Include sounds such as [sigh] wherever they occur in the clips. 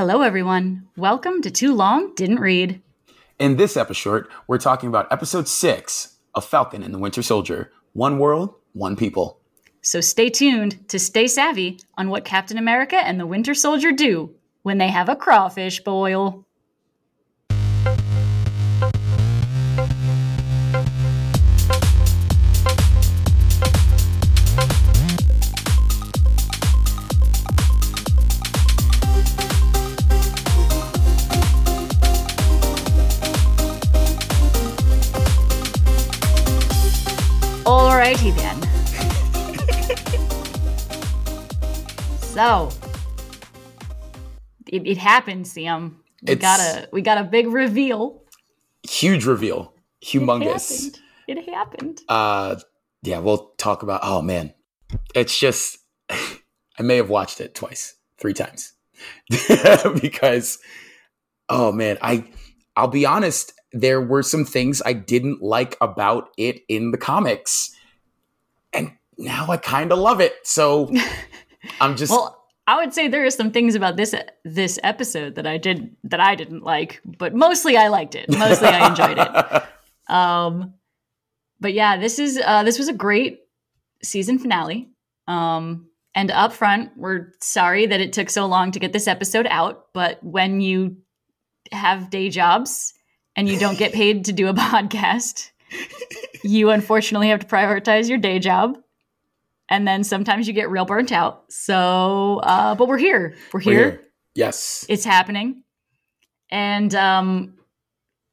Hello, everyone. Welcome to Too Long Didn't Read. In this episode, we're talking about episode six of Falcon and the Winter Soldier One World, One People. So stay tuned to stay savvy on what Captain America and the Winter Soldier do when they have a crawfish boil. So it, it happened, Sam. We It's- got a we got a big reveal. Huge reveal. Humongous. It happened. It happened. Uh yeah, we'll talk about oh man. It's just [laughs] I may have watched it twice, three times. [laughs] because oh man, I I'll be honest, there were some things I didn't like about it in the comics. And now I kind of love it. So [laughs] I'm just Well, I would say there are some things about this this episode that I did that I didn't like, but mostly I liked it. Mostly I enjoyed it. [laughs] Um, but yeah, this is uh, this was a great season finale. Um, and up front, we're sorry that it took so long to get this episode out. But when you have day jobs and you don't get paid to do a [laughs] podcast, you unfortunately have to prioritize your day job. And then sometimes you get real burnt out. So, uh, but we're here. We're We're here here. Yes. it's happening and um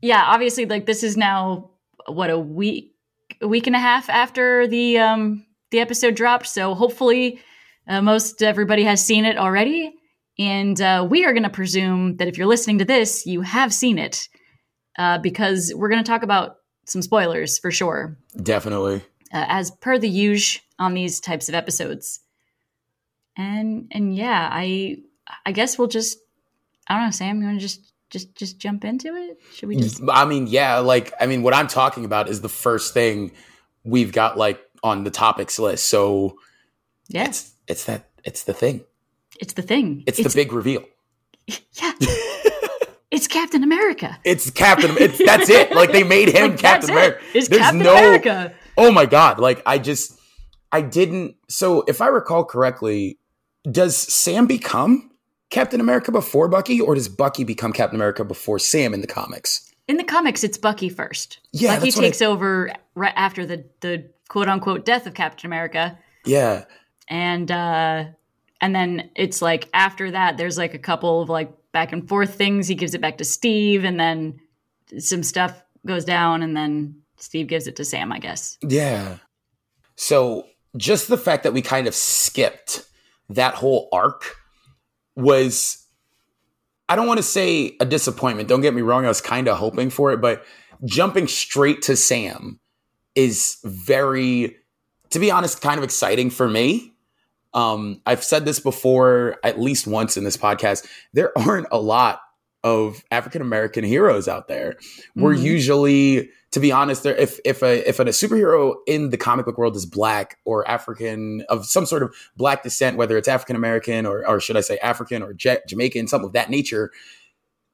yeah obviously like this is now what a week a week and a half after the um the episode dropped so hopefully uh, most everybody has seen it already and uh, we are going to presume that if you're listening to this you have seen it uh, because we're going to talk about some spoilers for sure Definitely. uh, as per the usual on these types of episodes. And and yeah, I I guess we'll just I don't know, Sam. You want to just just just jump into it? Should we just? Mm, I mean, yeah, like I mean, what I'm talking about is the first thing we've got like on the topics list. So Yeah, it's it's that it's the thing. it's the thing. It's, the big reveal. [laughs] yeah. it's Captain America. It's Captain. It's that's it. Like they made him [laughs] Like, Captain it. America. It's There's Captain no- America. Oh my god! Like I just I didn't. So if I recall correctly, does Sam become Captain America before Bucky, or does Bucky become Captain America before Sam in the comics? In the comics, it's Bucky first. Yeah, Bucky what I- takes over right after the the quote unquote death of Captain America. Yeah, and uh and then it's like after that there's like a couple of like back and forth things he gives it back to steve and then some stuff goes down and then steve gives it to sam i guess Yeah. So just the fact that we kind of skipped that whole arc was I don't want to say a disappointment. Don't get me wrong, I was kind of hoping for it, but jumping straight to Sam is very to be honest kind of exciting for me. Um I've said this before at least once in this podcast. There aren't a lot of African American heroes out there. We're Mhm. usually to be honest, there if if a if a superhero in the comic book world is black or African of some sort of black descent, whether it's African American or or should I say African or Ja- Jamaican, something of that nature,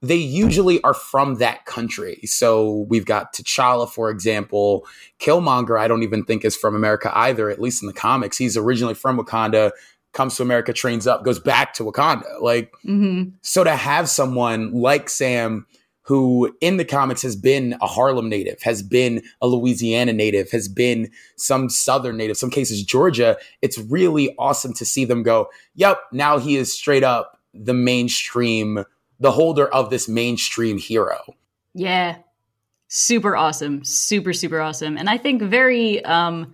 they usually are from that country. So we've got T'Challa, for example. Killmonger, I don't even think is from America either, at least in the comics. He's originally from Wakanda, comes to America, trains up, goes back to Wakanda. Like mm-hmm. so to have someone like Sam, who in the comics has been a Harlem native, has been a Louisiana native, has been some Southern native, some cases Georgia, it's really awesome to see them go, yep, now he is straight up the mainstream, the holder of this mainstream hero. yeah super awesome super super awesome and i think very um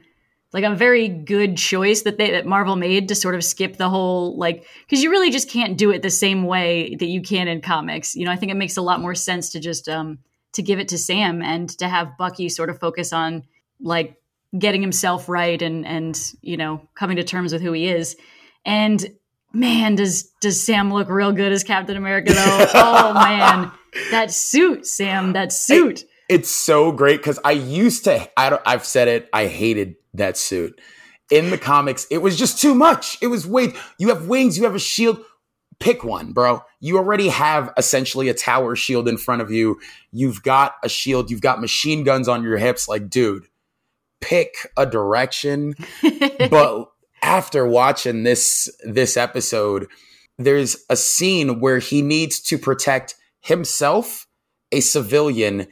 like a very good choice that they that marvel made to sort of skip the whole like because you really just can't do it the same way that you can in comics. You know i think it makes a lot more sense to just um to give it to sam and to have bucky sort of focus on like getting himself right and and you know coming to terms with who he is. And man does does sam look real good as captain america though? [laughs] Oh man. That suit sam that suit. It's so great because I used to, I don't, I've said it, I hated that suit. In the comics, it was just too much. It was way, you have wings, you have a shield. pick one, bro. You already have essentially a tower shield in front of you. You've got a shield, you've got machine guns on your hips. Like, dude, pick a direction. [laughs] but after watching this this episode, there's a scene where he needs to protect himself, a civilian,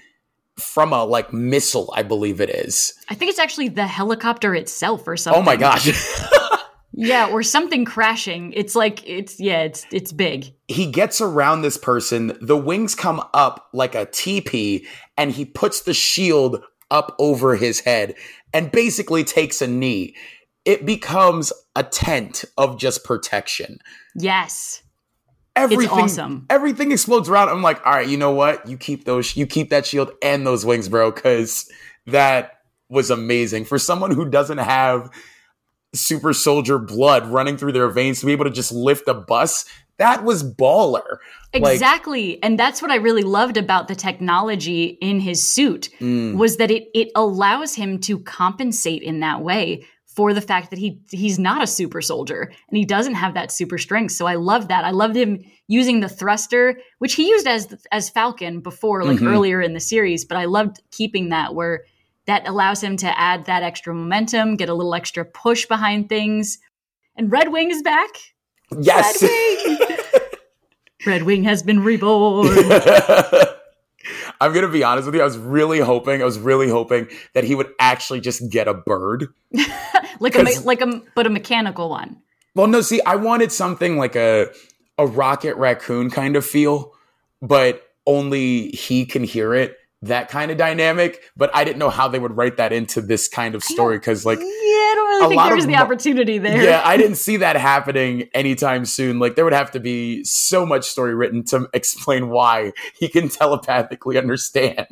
from a like missile, I believe it is. I think it's actually the helicopter itself or something. Oh my gosh. [laughs] yeah, or something crashing. It's like it's yeah, it's it's big. he gets around this person, the wings come up like a teepee, and he puts the shield up over his head and basically takes a knee. It becomes a tent of just protection. Yes. Everything, awesome. everything explodes around. I'm like, all right, you know what? You keep those, you keep that shield and those wings, bro, because that was amazing for someone who doesn't have super soldier blood running through their veins to be able to just lift a bus. That was baller. Like, Exactly. and that's what I really loved about the technology in his suit mm, was that it it allows him to compensate in that way for the fact that he he's not a super soldier and he doesn't have that super strength. So I love that. I loved him using the thruster, which he used as as Falcon before, like Mhm. earlier in the series. But I loved keeping that where that allows him to add that extra momentum, get a little extra push behind things. And Red Wing is back. yes. Red Wing. [laughs] Red Wing has been reborn. [laughs] I'm gonna be honest with you. I was really hoping, I was really hoping that he would actually just get a bird. [laughs] like a like a but a mechanical one. Well, no, see, I wanted something like a a rocket raccoon kind of feel, but only he can hear it. That kind of dynamic, but I didn't know how they would write that into this kind of story because, like, yeah, I don't really a think lot there's of the opportunity there. yeah, I didn't [laughs] see that happening anytime soon. Like, there would have to be so much story written to explain why he can [laughs] telepathically understand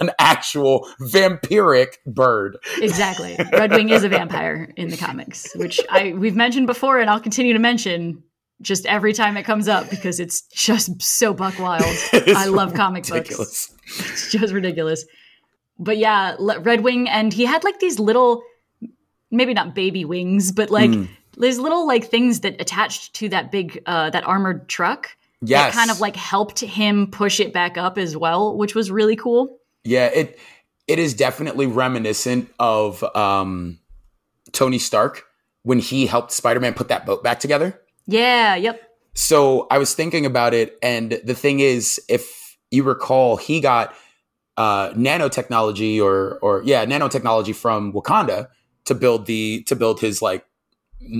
an actual vampiric bird. exactly. Redwing is a [laughs] vampire in the comics, which I we've mentioned before, and I'll continue to mention just every time it comes up because it's just so buck wild. [laughs] I love comic books. It's just ridiculous. But yeah, Red Wing, and he had like these little, maybe not baby wings, but like Mm. these little like things that attached to that big uh that armored truck. Yes, that kind of like helped him push it back up as well, which was really cool. Yeah, it it is definitely reminiscent of um, Tony Stark when he helped Spider-Man put that boat back together. Yeah, yep. So I was thinking about it, and the thing is, if you recall, he got uh, nanotechnology or or yeah, nanotechnology from Wakanda to build the to build his like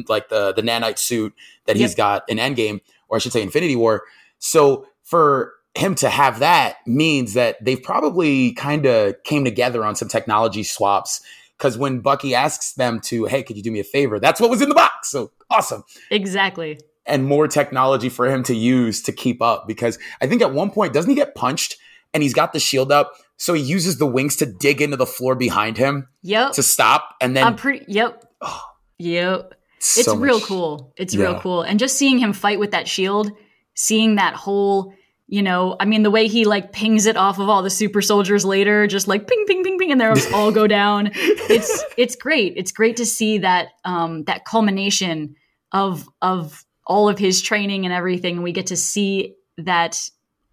like the the nanite suit that he's Yep. got in Endgame, or I should say Infinity War. So for him to have that means that they've probably kind of came together on some technology swaps. Because when Bucky asks them to, hey, could you do me a favor? That's what was in the box. So awesome Exactly. and more technology for him to use to keep up. Because I think at one point, doesn't he get punched and he's got the shield up? So he uses the wings to dig into the floor behind him Yep. to stop. And then I'm pretty yep. Oh, Yep. It's so real cool. It's Yeah. real cool. And just seeing him fight with that shield, seeing that whole, you know, I mean, the way he like pings it off of all the super soldiers later, just like ping, ping, ping, ping, and they [laughs] all go down. It's it's great. It's great to see that um, that culmination of of all of his training and everything, and we get to see that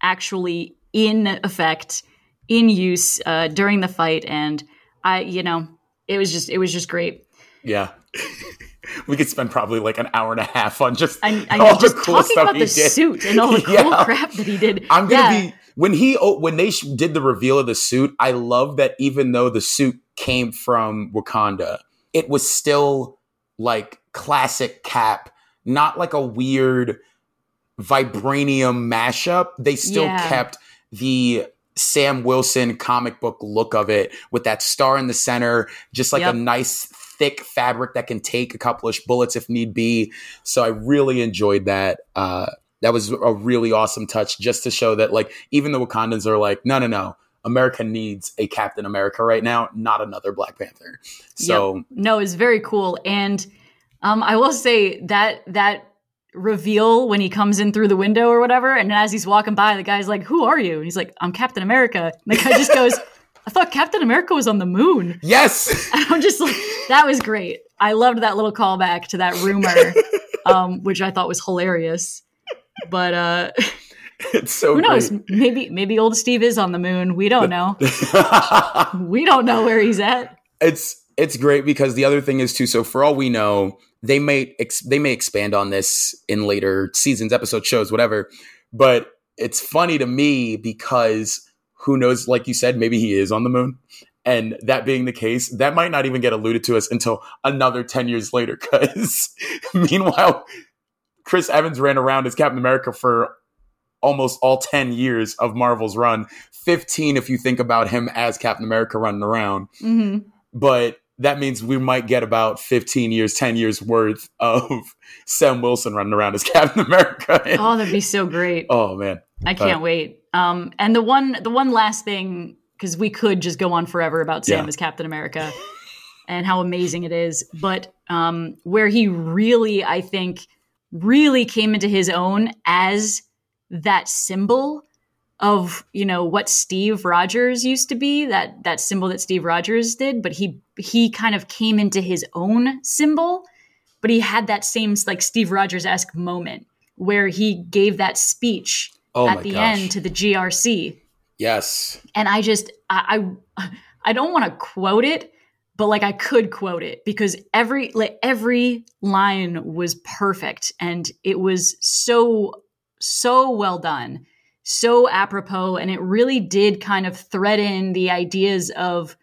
actually in effect, in use uh, during the fight. And I, you know, it was just it was just great. Yeah. [laughs] [laughs] we could spend probably like an hour and a half on just I, I all know, the just cool stuff about he the did. suit and all the [laughs] cool Yeah. crap that he did. I'm gonna Yeah. be when he oh, when they sh- did the reveal of the suit. I love that even though the suit came from Wakanda, it was still like classic Cap, not like a weird vibranium mashup. They still Yeah. kept the Sam Wilson comic book look of it with that star in the center, just like Yep. a nice thick fabric that can take a couple of bullets if need be. So I really enjoyed that. Uh, that was a really awesome touch just to show that like even the Wakandans are like, no, no, no. America needs a Captain America right now, not another Black Panther. So no, it's very cool. And um, I will say that that reveal when he comes in through the window or whatever, and as he's walking by, the guy's like, "Who are you?" And he's like, "I'm Captain America." And the guy just goes, [laughs] "I thought Captain America was on the moon." yes, [laughs] I'm just like, that was great. I loved that little callback to that rumor, [laughs] um, which I thought was hilarious. but uh it's so who knows? great. Maybe maybe old Steve is on the moon. We don't know. [laughs] we don't know where he's at. it's it's great because the other thing is too. So for all we know, they may ex- they may expand on this in later seasons, episode shows, whatever. But it's funny to me because who knows? Like you said, maybe he is on the moon. And that being the case, that might not even get alluded to us until another 10 years later. [laughs] Because meanwhile, Chris Evans ran around as Captain America for almost all 10 years of Marvel's run, 15 if you think about him as Captain America running around. hmm But that means we might get about 15 years, 10 years worth of [laughs] Sam Wilson running around as [laughs] Captain America. Oh, that'd be so great. oh man. I can't wait. Um, and the one, the one last thing, because we could just go on forever about Sam Yeah. as Captain America [laughs] and how amazing it is, but um, where he really, I think, really came into his own as that symbol of you know what Steve Rogers used to be that that symbol that Steve Rogers did, but he he kind of came into his own symbol, but he had that same like Steve Rogers esque moment where he gave that speech Oh at the gosh. end to the GRC. Yes. And I just I I, I don't want to quote it, but like I could quote it because every like every line was perfect and it was so so well done, so apropos, and it really did kind of thread in the ideas of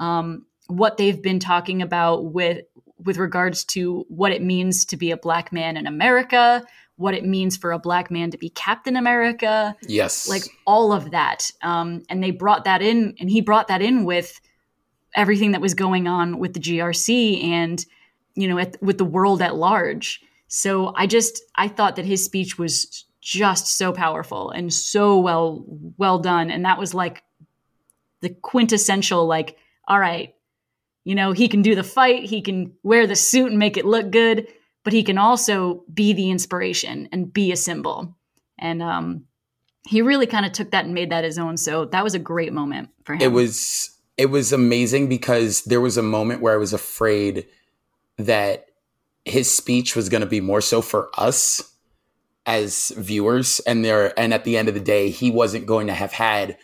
um, what they've been talking about with with regards to what it means to be a black man in America, what it means for a black man to be Captain America, Yes. like all of that. Um, and they brought that in, and he brought that in with everything that was going on with the GRC and you know at, with the world at large. So I just I thought that his speech was just so powerful and so well well done, and that was like the quintessential like all right you know he can do the fight he can wear the suit and make it look good but he can also be the inspiration and be a symbol. And um he really kind of took that and made that his own. So that was a great moment for him. It was it was amazing because there was a moment where I was afraid that his speech was going to be more so for us as viewers and there and at the end of the day he wasn't going to have had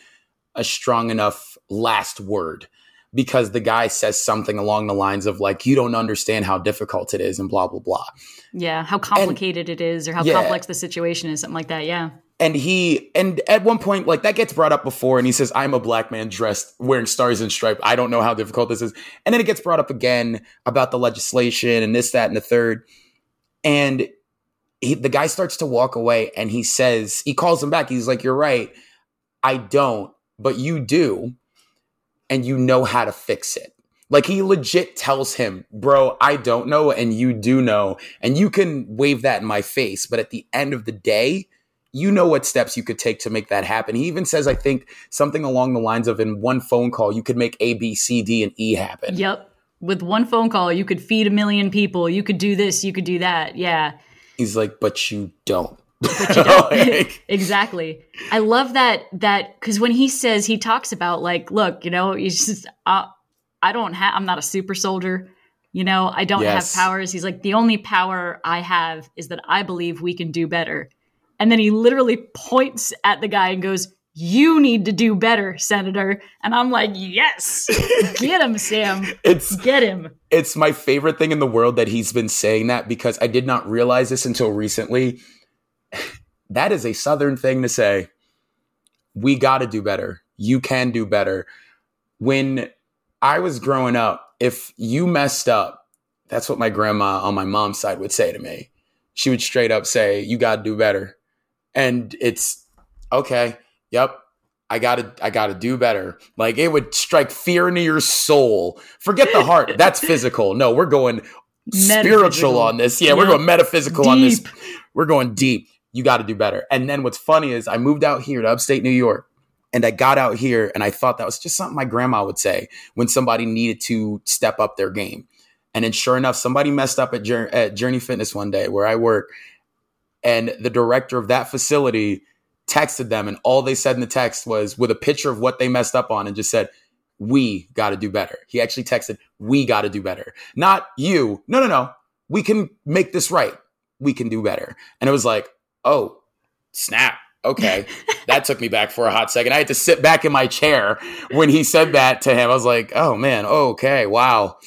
a strong enough last word because the guy says something along the lines of like you don't understand how difficult it is and blah blah blah. Yeah how complicated it is or how Yeah. complex the situation is something like that yeah. And he and at one point like that gets brought up before and he says i'm a black man dressed wearing stars and stripes. I don't know how difficult this is. And then it gets brought up again about the legislation and this that and the third. And he, the guy starts to walk away and he says he calls him back. He's like you're right. I don't but you do and you know how to fix it. Like he legit tells him bro i don't know and you do know and you can wave that in my face but at the end of the day you know what steps you could take to make that happen. He even says, I think, something along the lines of in one phone call, you could make A, B, C, D, and E happen. yep with one phone call you could feed a million people. You could do this you could do that. Yeah He's like, but you don't. but you don't. [laughs] Like, [laughs] exactly. I love that that because when he says he talks about like, look, you know, he's just uh, I don't have I'm not a super soldier. You know, I don't Yes. have powers. He's like the only power I have is that I believe we can do better. And then he literally points at the guy and goes, "You need to do better, Senator." And I'm like, "Yes, get him, Sam, [laughs] it's get him." it's my favorite thing in the world that he's been saying that because I did not realize this until recently. [sighs] That is a southern thing to say. We got to do better. You can do better. When I was growing up, if you messed up, that's what my grandma on my mom's side would say to me. She would straight up say, "You got to do better." And it's okay. Yep. I gotta, I gotta do better. Like it would strike fear into your soul. Forget the heart. [laughs] That's physical. No, we're going spiritual on this. Yeah, we're going metaphysical on this. We're going deep. You got to do better. And then what's funny is I moved out here to upstate New York and I got out here and I thought that was just something my grandma would say when somebody needed to step up their game. And then sure enough, somebody messed up at, Jour- at Journey Fitness one day where I work. And the director of that facility texted them. And all they said in the text was with a picture of what they messed up on and just said, we got to do better. He actually texted, we got to do better. Not you. No, no, no. We can make this right. We can do better. And it was like, oh, snap. Okay. [laughs] that took me back for a hot second. I had to sit back in my chair when he said that to him. I was like, oh man, okay, wow.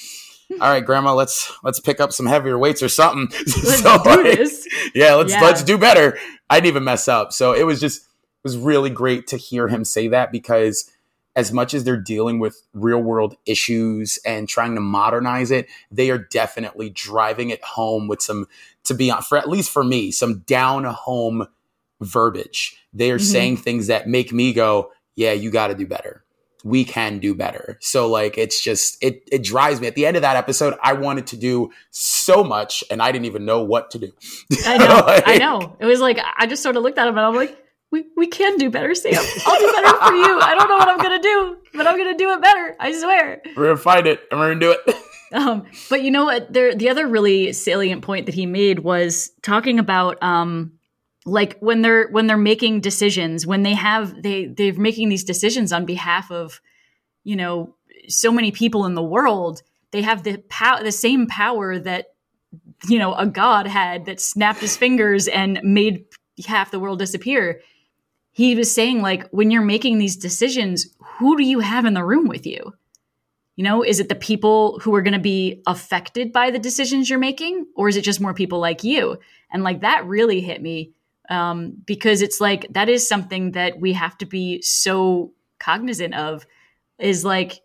All right, grandma, let's let's pick up some heavier weights or something. [laughs] Let's so, do like, this. Yeah, let's yeah. let's do better. I didn't even mess up. So it was just it was really great to hear him say that because as much as they're dealing with real world issues and trying to modernize it, they are definitely driving it home with some, to be on, for at least for me, some down home verbiage. They are mm-hmm. saying things that make me go, yeah, you got to do better. We can do better. So like it's just it it drives me. At the end of that episode, I wanted to do so much and I didn't even know what to do. I know. [laughs] like, I know. It was like I just sort of looked at him and I'm like, we, we can do better, Sam. I'll do better for you. I don't know what I'm gonna do, but I'm gonna do it better. I swear. We're gonna find it and we're gonna do it. [laughs] um, but you know what? There, the other really salient point that he made was talking about um, like when they're when they're making decisions, when they have they they're making these decisions on behalf of, you know, so many people in the world. They have the power, the same power that you know a god had that snapped his fingers and made half the world disappear he was saying like when you're making these decisions who do you have in the room with you you know is it the people who are going to be affected by the decisions you're making or is it just more people like you and like that really hit me um, because it's like that is something that we have to be so cognizant of is like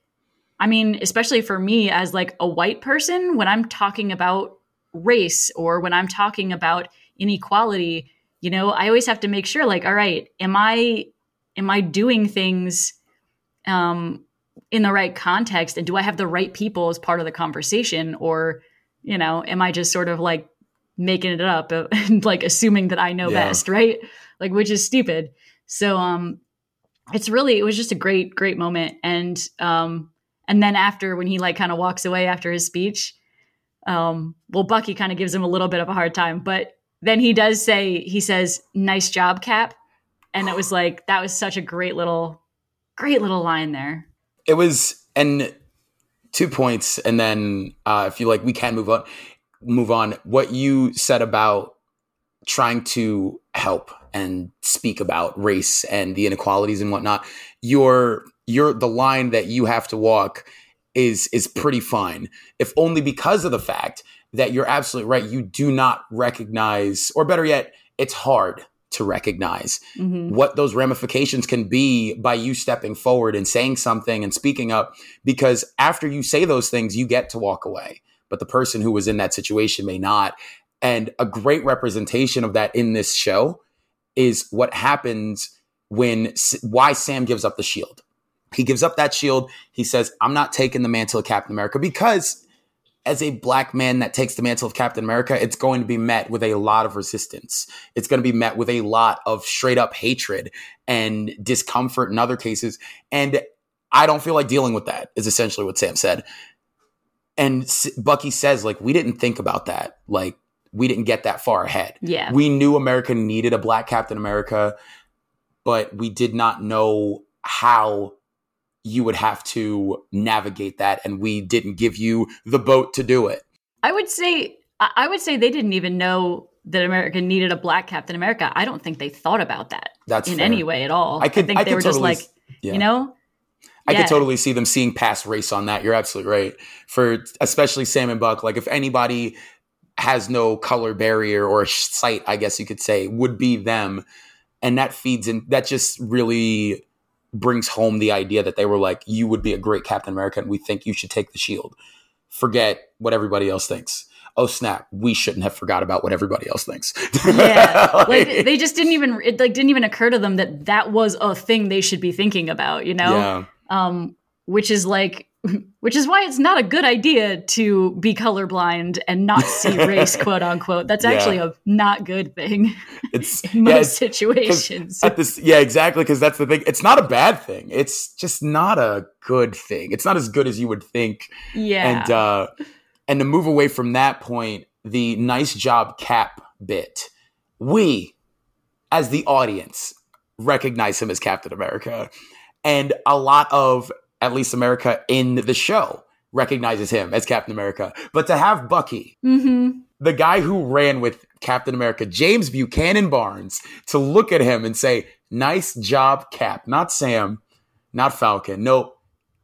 i mean especially for me as like a white person when i'm talking about race or when i'm talking about inequality you know i always have to make sure like all right am i am i doing things um in the right context? And do i have the right people as part of the conversation? Or you know am i just sort of like making it up [laughs] and like assuming that i know yeah. best right? Like which is stupid. So um it's really it was just a great great moment. And um and then after when he like kind of walks away after his speech um well bucky kind of gives him a little bit of a hard time but then he does say he says nice job cap. And it was like that was such a great little great little line there. It was and two points and then uh, if you like we can move on move on what you said about trying to help and speak about race and the inequalities and whatnot your your the line that you have to walk is is pretty fine if only because of the fact that you're absolutely right. You do not recognize, or better yet, it's hard to recognize mm-hmm. what those ramifications can be by you stepping forward and saying something and speaking up. Because after you say those things, you get to walk away. But the person who was in that situation may not. And a great representation of that in this show is what happens when why Sam gives up the shield. He gives up that shield. He says, I'm not taking the mantle of Captain America because as a black man that takes the mantle of Captain America, it's going to be met with a lot of resistance. It's going to be met with a lot of straight up hatred and discomfort in other cases. And I don't feel like dealing with that, is essentially what Sam said. And Bucky says, like, we didn't think about that. Like, we didn't get that far ahead. Yeah. We knew America needed a black Captain America, but we did not know how you would have to navigate that and we didn't give you the boat to do it i would say i would say they didn't even know that america needed a black captain america i don't think they thought about that that's in fair. any way at all i, could, I think I they were totally, just like yeah. you know I yeah. could totally see them seeing past race on that. You're absolutely right. For especially Sam and Buck, like if anybody has no color barrier or sight, I guess you could say, would be them. And that feeds in that just really brings home the idea that they were like, you would be a great Captain America and we think you should take the shield. Forget what everybody else thinks. Oh snap! We shouldn't have forgot about what everybody else thinks. yeah, [laughs] like, like, they just didn't even it like didn't even occur to them that that was a thing they should be thinking about. You know, yeah. Um, which is like [laughs] which is why it's not a good idea to be colorblind and not see race, [laughs] quote unquote. That's actually a not good thing. [laughs] It's in most yeah, it's, situations. At this, yeah, exactly. Because that's the thing. It's not a bad thing. It's just not a good thing. It's not as good as you would think. Yeah. And uh, and to move away from that point, the nice job cap bit, we, as the audience, recognize him as Captain America, and a lot of at least America in the show recognizes him as Captain America. But to have Bucky, Mm-hmm. the guy who ran with Captain America, James Buchanan Barnes, to look at him and say, Nice job, Cap. Not Sam, not Falcon. No,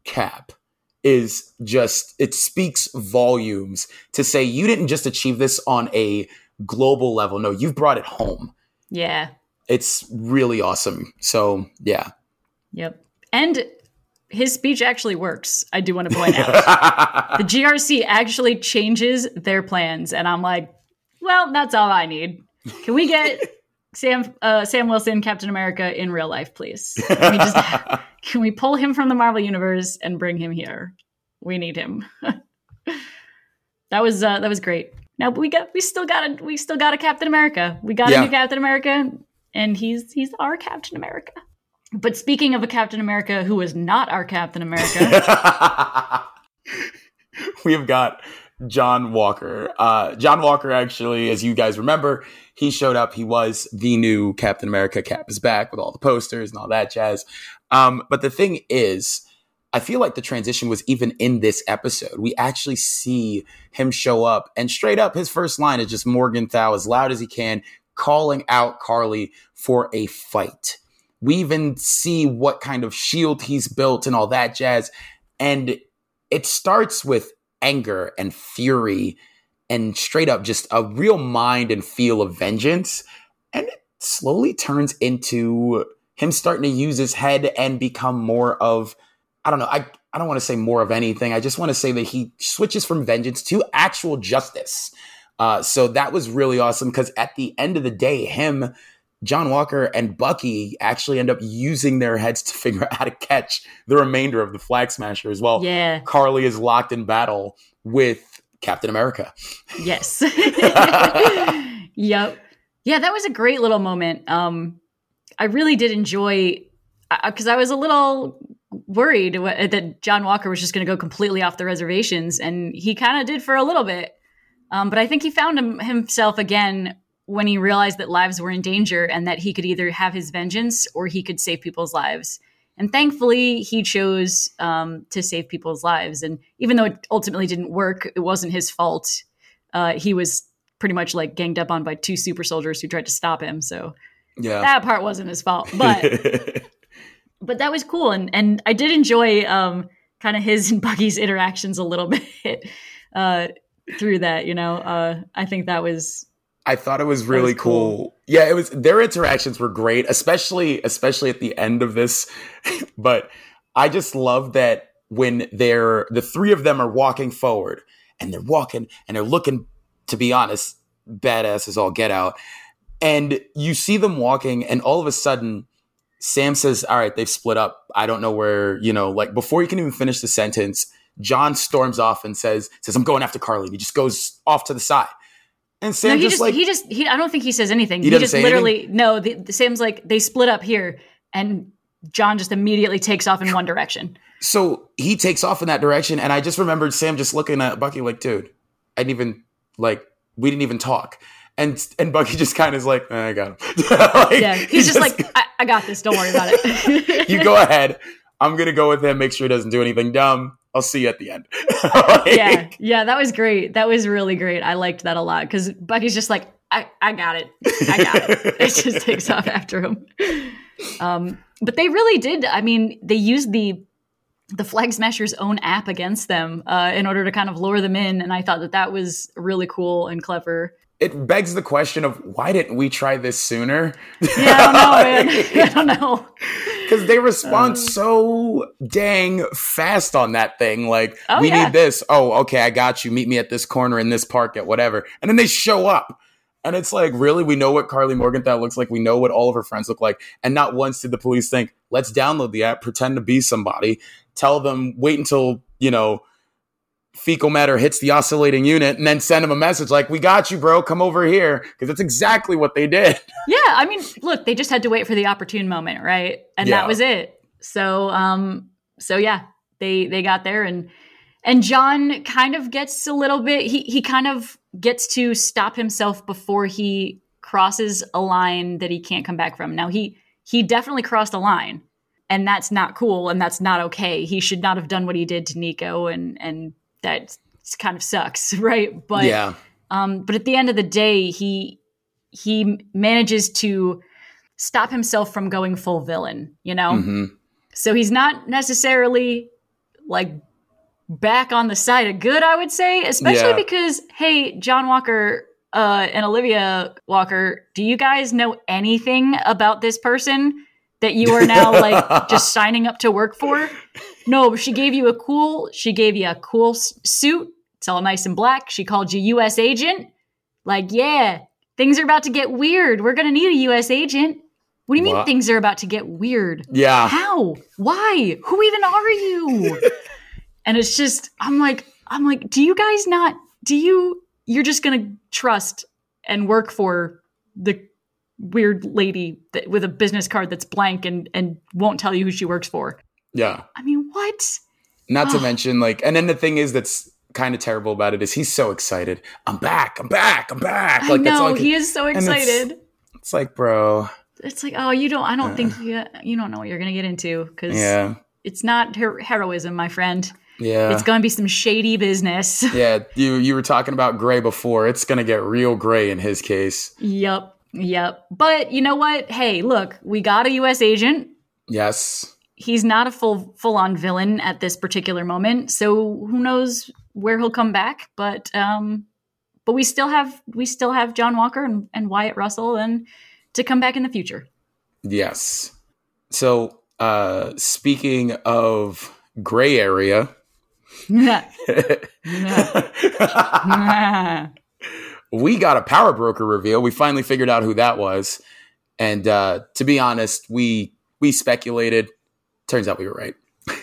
Cap is just, it speaks volumes to say you didn't just achieve this on a global level. No, you've brought it home. Yeah. It's really awesome. So, yeah. Yep. And his speech actually works. I do want to point out [laughs] the GRC actually changes their plans, and I'm like, well, that's all I need. Can we get [laughs] Sam uh, Sam Wilson, Captain America, in real life, please? Can we, just, [laughs] can we pull him from the Marvel universe and bring him here? We need him. that was uh, that was great. Now we got we still got a we still got a Captain America. We got Yeah. a new Captain America, and he's he's our Captain America. But speaking of a Captain America who is not our Captain America, [laughs] we have got John Walker. Uh, John Walker, actually, as you guys remember, he showed up. He was the new Captain America. Cap is back with all the posters and all that jazz. Um, but the thing is, I feel like the transition was even in this episode. We actually see him show up, and straight up, his first line is just Morgan Morgenthau as loud as he can, calling out Carly for a fight. We even see what kind of shield he's built and all that jazz. And it starts with anger and fury and straight up just a real mind and feel of vengeance. And it slowly turns into him starting to use his head and become more of, I don't know, I, I don't want to say more of anything. I just want to say that he switches from vengeance to actual justice. Uh, so that was really awesome because at the end of the day, him, John Walker, and Bucky actually end up using their heads to figure out how to catch the remainder of the Flag Smasher as well. yeah, Carly is locked in battle with Captain America. yes, [laughs] [laughs] yep, yeah. That was a great little moment. Um, I really did enjoy because I was a little worried that John Walker was just going to go completely off the reservations, and he kind of did for a little bit. Um, but I think he found him, himself again when he realized that lives were in danger and that he could either have his vengeance or he could save people's lives. And thankfully, he chose um, to save people's lives. And even though it ultimately didn't work, it wasn't his fault. Uh, he was pretty much like ganged up on by two super soldiers who tried to stop him. So Yeah. that part wasn't his fault. But [laughs] but that was cool and and I did enjoy um kind of his and Bucky's interactions a little [laughs] bit uh through that, you know. Uh I think that was I thought it was really was cool. cool. Yeah, it was their interactions were great, especially especially at the end of this. [laughs] but I just love that when they're the three of them are walking forward and they're walking and they're looking to be honest, badass as all get out. And you see them walking and all of a sudden Sam says, "All right, they've split up. I don't know where, you know, like before you can even finish the sentence, John storms off and says, says I'm going after Carly. And he just goes off to the side. And Sam no, he just, just like he just he I don't think he says anything. He He, just literally no, the, the Sam's like they split up here and John just immediately takes off in one direction. So he takes off in that direction, and I just remembered Sam just looking at Bucky like, "Dude, I didn't even like we didn't even talk." And and Bucky just kind of is like, "Eh, "I got him." [laughs] Like, Yeah, he he's just, like I, I got this, don't worry about it. [laughs] "You go ahead. I'm gonna go with him. Make sure he doesn't do anything dumb. I'll see you at the end." [laughs] Like, yeah, yeah, that was great. That was really great. I liked that a lot because Bucky's just like, I, I got it, I got it. [laughs] it just takes off after him. Um, but they really did. I mean, they used the the Flag Smashers' own app against them uh, in order to kind of lure them in, and I thought that that was really cool and clever. It begs the question of why didn't we try this sooner? Yeah, I don't know, man. [laughs] [laughs] I don't know. Because they respond Um, so dang fast on that thing. Like, Oh, we yeah. need this. Oh, okay, I got you. Meet me at this corner in this park at whatever. And then they show up. And it's like, really? We know what Carly Morgenthau looks like. We know what all of her friends look like. And not once did the police think, let's download the app, pretend to be somebody, tell them, wait until, you know, fecal matter hits the oscillating unit, and then send them a message like, we got you, bro. Come over here. Because that's exactly what they did. [laughs] Yeah, I mean, look, they just had to wait for the opportune moment, right? And Yeah. that was it. So, um, so yeah, they they got there, and and John kind of gets a little bit. He he kind of gets to stop himself before he crosses a line that he can't come back from. Now he he definitely crossed a line, and that's not cool, and that's not okay. He should not have done what he did to Nico and and that kind of sucks, [laughs] right? But yeah. um, but at the end of the day, he he manages to stop himself from going full villain. You know, hmm so he's not necessarily like back on the side of good, I would say, especially Yeah. because, hey, John Walker uh, and Olivia Walker, do you guys know anything about this person that you are now like [laughs] just signing up to work for? No, she gave you a cool, she gave you a cool suit. It's all nice and black. She called you U.S. agent. Like, yeah, things are about to get weird. We're going to need a U.S. agent. What do you mean things are about to get weird? Yeah. How? Why? Who even are you? [laughs] and it's just, I'm like, I'm like, do you guys not, do you, you're just going to trust and work for the weird lady that, with a business card that's blank and, and won't tell you who she works for? Yeah. I mean, what? Not to mention, like, and then the thing is that's kind of terrible about it is he's so excited. I'm back. I'm back. I'm back. I Like that's all know, he is so it's- excited. It's like, bro. It's like, oh, you don't, I don't Uh. think you, you don't know what you're going to get into because Yeah. it's not her- heroism, my friend. Yeah. It's going to be some shady business. [laughs] yeah. You you were talking about gray before. It's gonna get real gray in his case. Yep. Yep. But you know what? Hey, look, we got a US agent. Yes. He's not a full full on villain at this particular moment. So who knows where he'll come back, but um but we still have we still have John Walker and, and Wyatt Russell and to come back in the future. Yes. So uh speaking of gray area. [laughs] we got a power broker reveal. We finally figured out who that was. And uh, to be honest, we we speculated. Turns out we were right.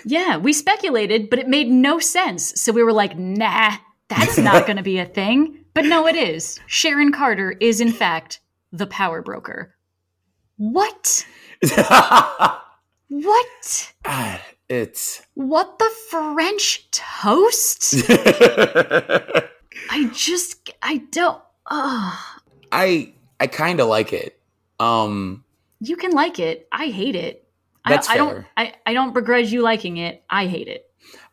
yeah, we speculated, but it made no sense. So we were like, nah, that's not [laughs] going to be a thing. But no, it is. Sharon Carter is, in fact, the power broker. What? [laughs] What? Ah, it's What the French toast? [laughs] I just, I don't. Ugh. I I kind of like it. Um You can like it. I hate it. That's I, don't, I fair. don't. I, I don't begrudge you liking it. I hate it.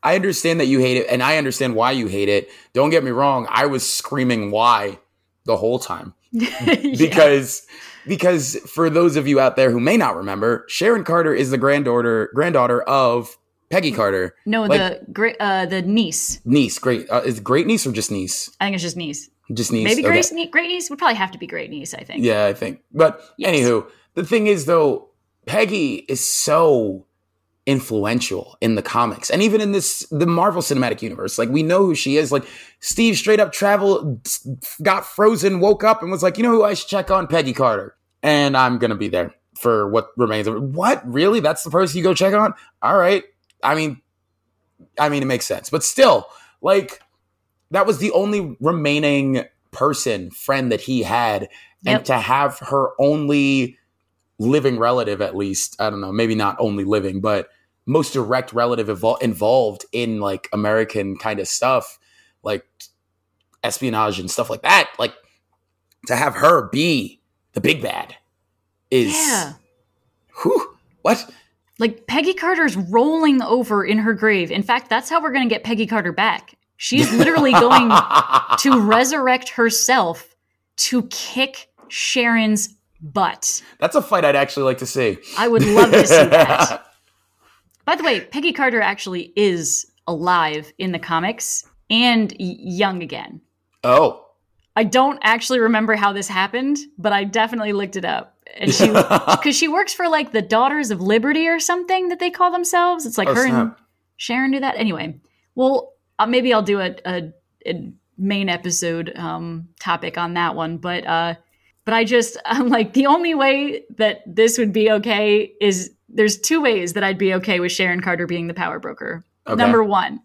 I understand that you hate it and I understand why you hate it. Don't get me wrong, I was screaming why the whole time. [laughs] Yeah. because because for those of you out there who may not remember, Sharon Carter is the granddaughter granddaughter of Peggy Carter, no, like- the great, uh, the niece. niece. Great, uh, is great niece or just niece? I think it's just niece. Just niece. Maybe Okay. great niece would probably have to be great niece. I think. Yeah, I think. But Yes. anywho, the thing is though, Peggy is so influential in the comics and even in this the Marvel Cinematic Universe. Like we know who she is. Like Steve straight up travel got frozen, woke up, and was like, you know who I should check on? Peggy Carter, and I'm gonna be there for what remains of it. What really? That's the person you go check on? All right. I mean, I mean, it makes sense, but still, like that was the only remaining person friend that he had Yep. and to have her only living relative at least i don't know maybe not only living but most direct relative evol- involved in like american kind of stuff like espionage and stuff like that like to have her be the big bad is Yeah. whew, what Like Peggy Carter's rolling over in her grave. In fact, that's how we're going to get Peggy Carter back. She's literally going [laughs] to resurrect herself to kick Sharon's butt. that's a fight i'd actually like to see I would love to see that. [laughs] By the way, Peggy Carter actually is alive in the comics and young again. oh I don't actually remember how this happened, but I definitely looked it up. And she, [laughs] because she works for like the Daughters of Liberty or something that they call themselves. It's like Oh, her and. Sharon do that. Anyway, well, uh, maybe I'll do a, a, a main episode um, topic on that one. But uh, but I just [laughs] I'm like the only way that this would be okay is there's two ways that I'd be okay with Sharon Carter being the power broker. Okay. Number one,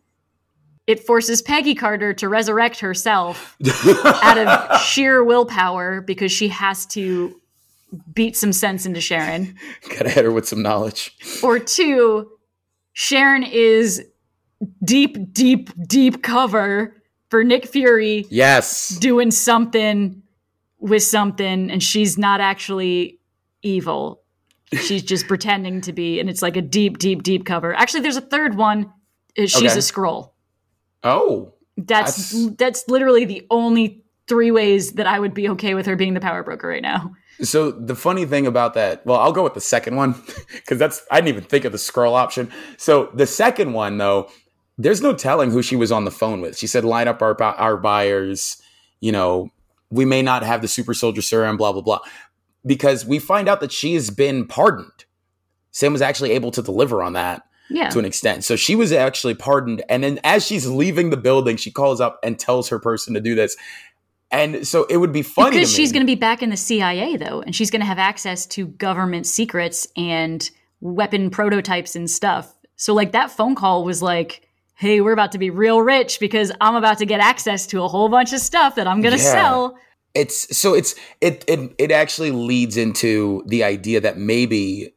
it forces Peggy Carter to resurrect herself [laughs] out of sheer willpower because she has to beat some sense into Sharon. gotta hit her with some knowledge Or two, Sharon is deep, deep, deep cover for Nick Fury yes doing something with something, and she's not actually evil. She's just [laughs] pretending to be, and it's like a deep, deep, deep cover. Actually, there's a third one. Uh, She's Okay. a scroll. Oh, That's That's- that's literally the only three ways that I would be okay with her being the power broker right now. So the funny thing about that, well, I'll go with the second one [laughs] because that's I didn't even think of the scroll option. So the second one though, there's no telling who she was on the phone with. She said, "Line up our our buyers." You know, we may not have the super soldier serum, blah blah blah, because we find out that she has been pardoned. Sam was actually able to deliver on that Yeah. to an extent. So she was actually pardoned. And then as she's leaving the building, she calls up and tells her person to do this. And so it would be funny because she's going to be back in the CIA though, and she's going to have access to government secrets and weapon prototypes and stuff. So like that phone call was like, "Hey, we're about to be real rich because I'm about to get access to a whole bunch of stuff that I'm going to Yeah. sell." it's so it's it it it actually leads into the idea that maybe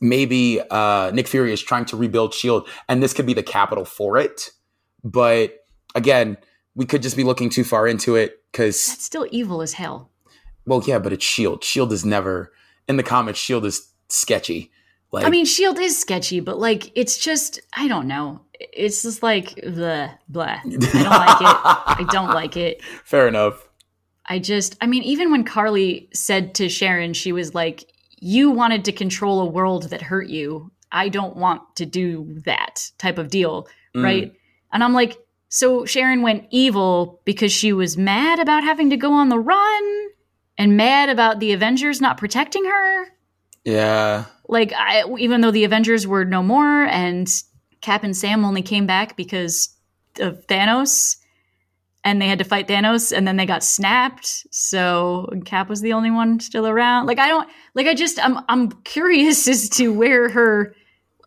maybe uh Nick Fury is trying to rebuild Shield and this could be the capital for it but again we could just be looking too far into it cuz That's still evil as hell. well yeah but it's Shield Shield is never in the comics Shield is sketchy like I mean, Shield is sketchy, but like it's just I don't know. It's just like the blah. I don't like it. I don't like it. [laughs] fair enough I just, I mean, even when Karli said to Sharon, she was like, You wanted to control a world that hurt you. I don't want to do that type of deal. Mm. Right. And I'm like, So Sharon went evil because she was mad about having to go on the run and mad about the Avengers not protecting her. Yeah Like, I, even though the Avengers were no more and Cap and Sam only came back because of Thanos and they had to fight Thanos and then they got snapped. So Cap was the only one still around. Like, I don't, like, I just, I'm, I'm curious [laughs] as to where her,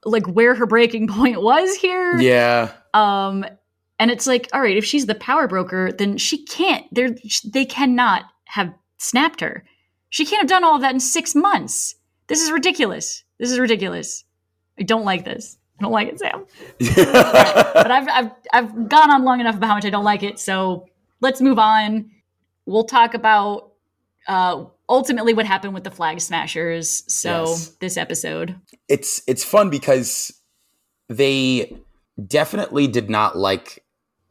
like, where her breaking [laughs] point was here. yeah Um, and it's like, all right, if she's the power broker, then she can't. They're they cannot have snapped her. She can't have done all of that in six months. This is ridiculous. This is ridiculous. I don't like this. I don't like it, Sam. [laughs] But I've I've I've gone on long enough about how much I don't like it. So let's move on. We'll talk about uh, ultimately what happened with the flag smashers. So Yes. this episode, it's it's fun because they definitely did not like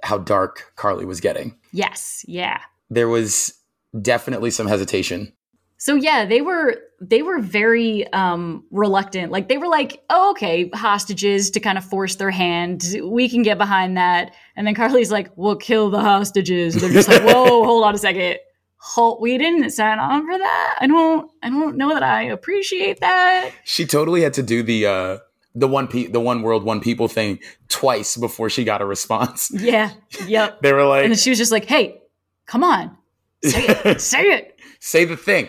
how dark Karli was getting. yes, yeah. There was definitely some hesitation. So yeah, they were they were very um reluctant. Like they were like, oh, okay, hostages to kind of force their hand. We can get behind that. And then Karli's like, we'll kill the hostages. They're just like, whoa, [laughs] hold on a second. Hold, we didn't sign on for that. I don't I don't know that I appreciate that. She totally had to do the uh the one pe- the one world one people thing twice before she got a response. Yeah. Yep. [laughs] They were like and she was just like, hey, come on. Say it. [laughs] Say it. say the thing.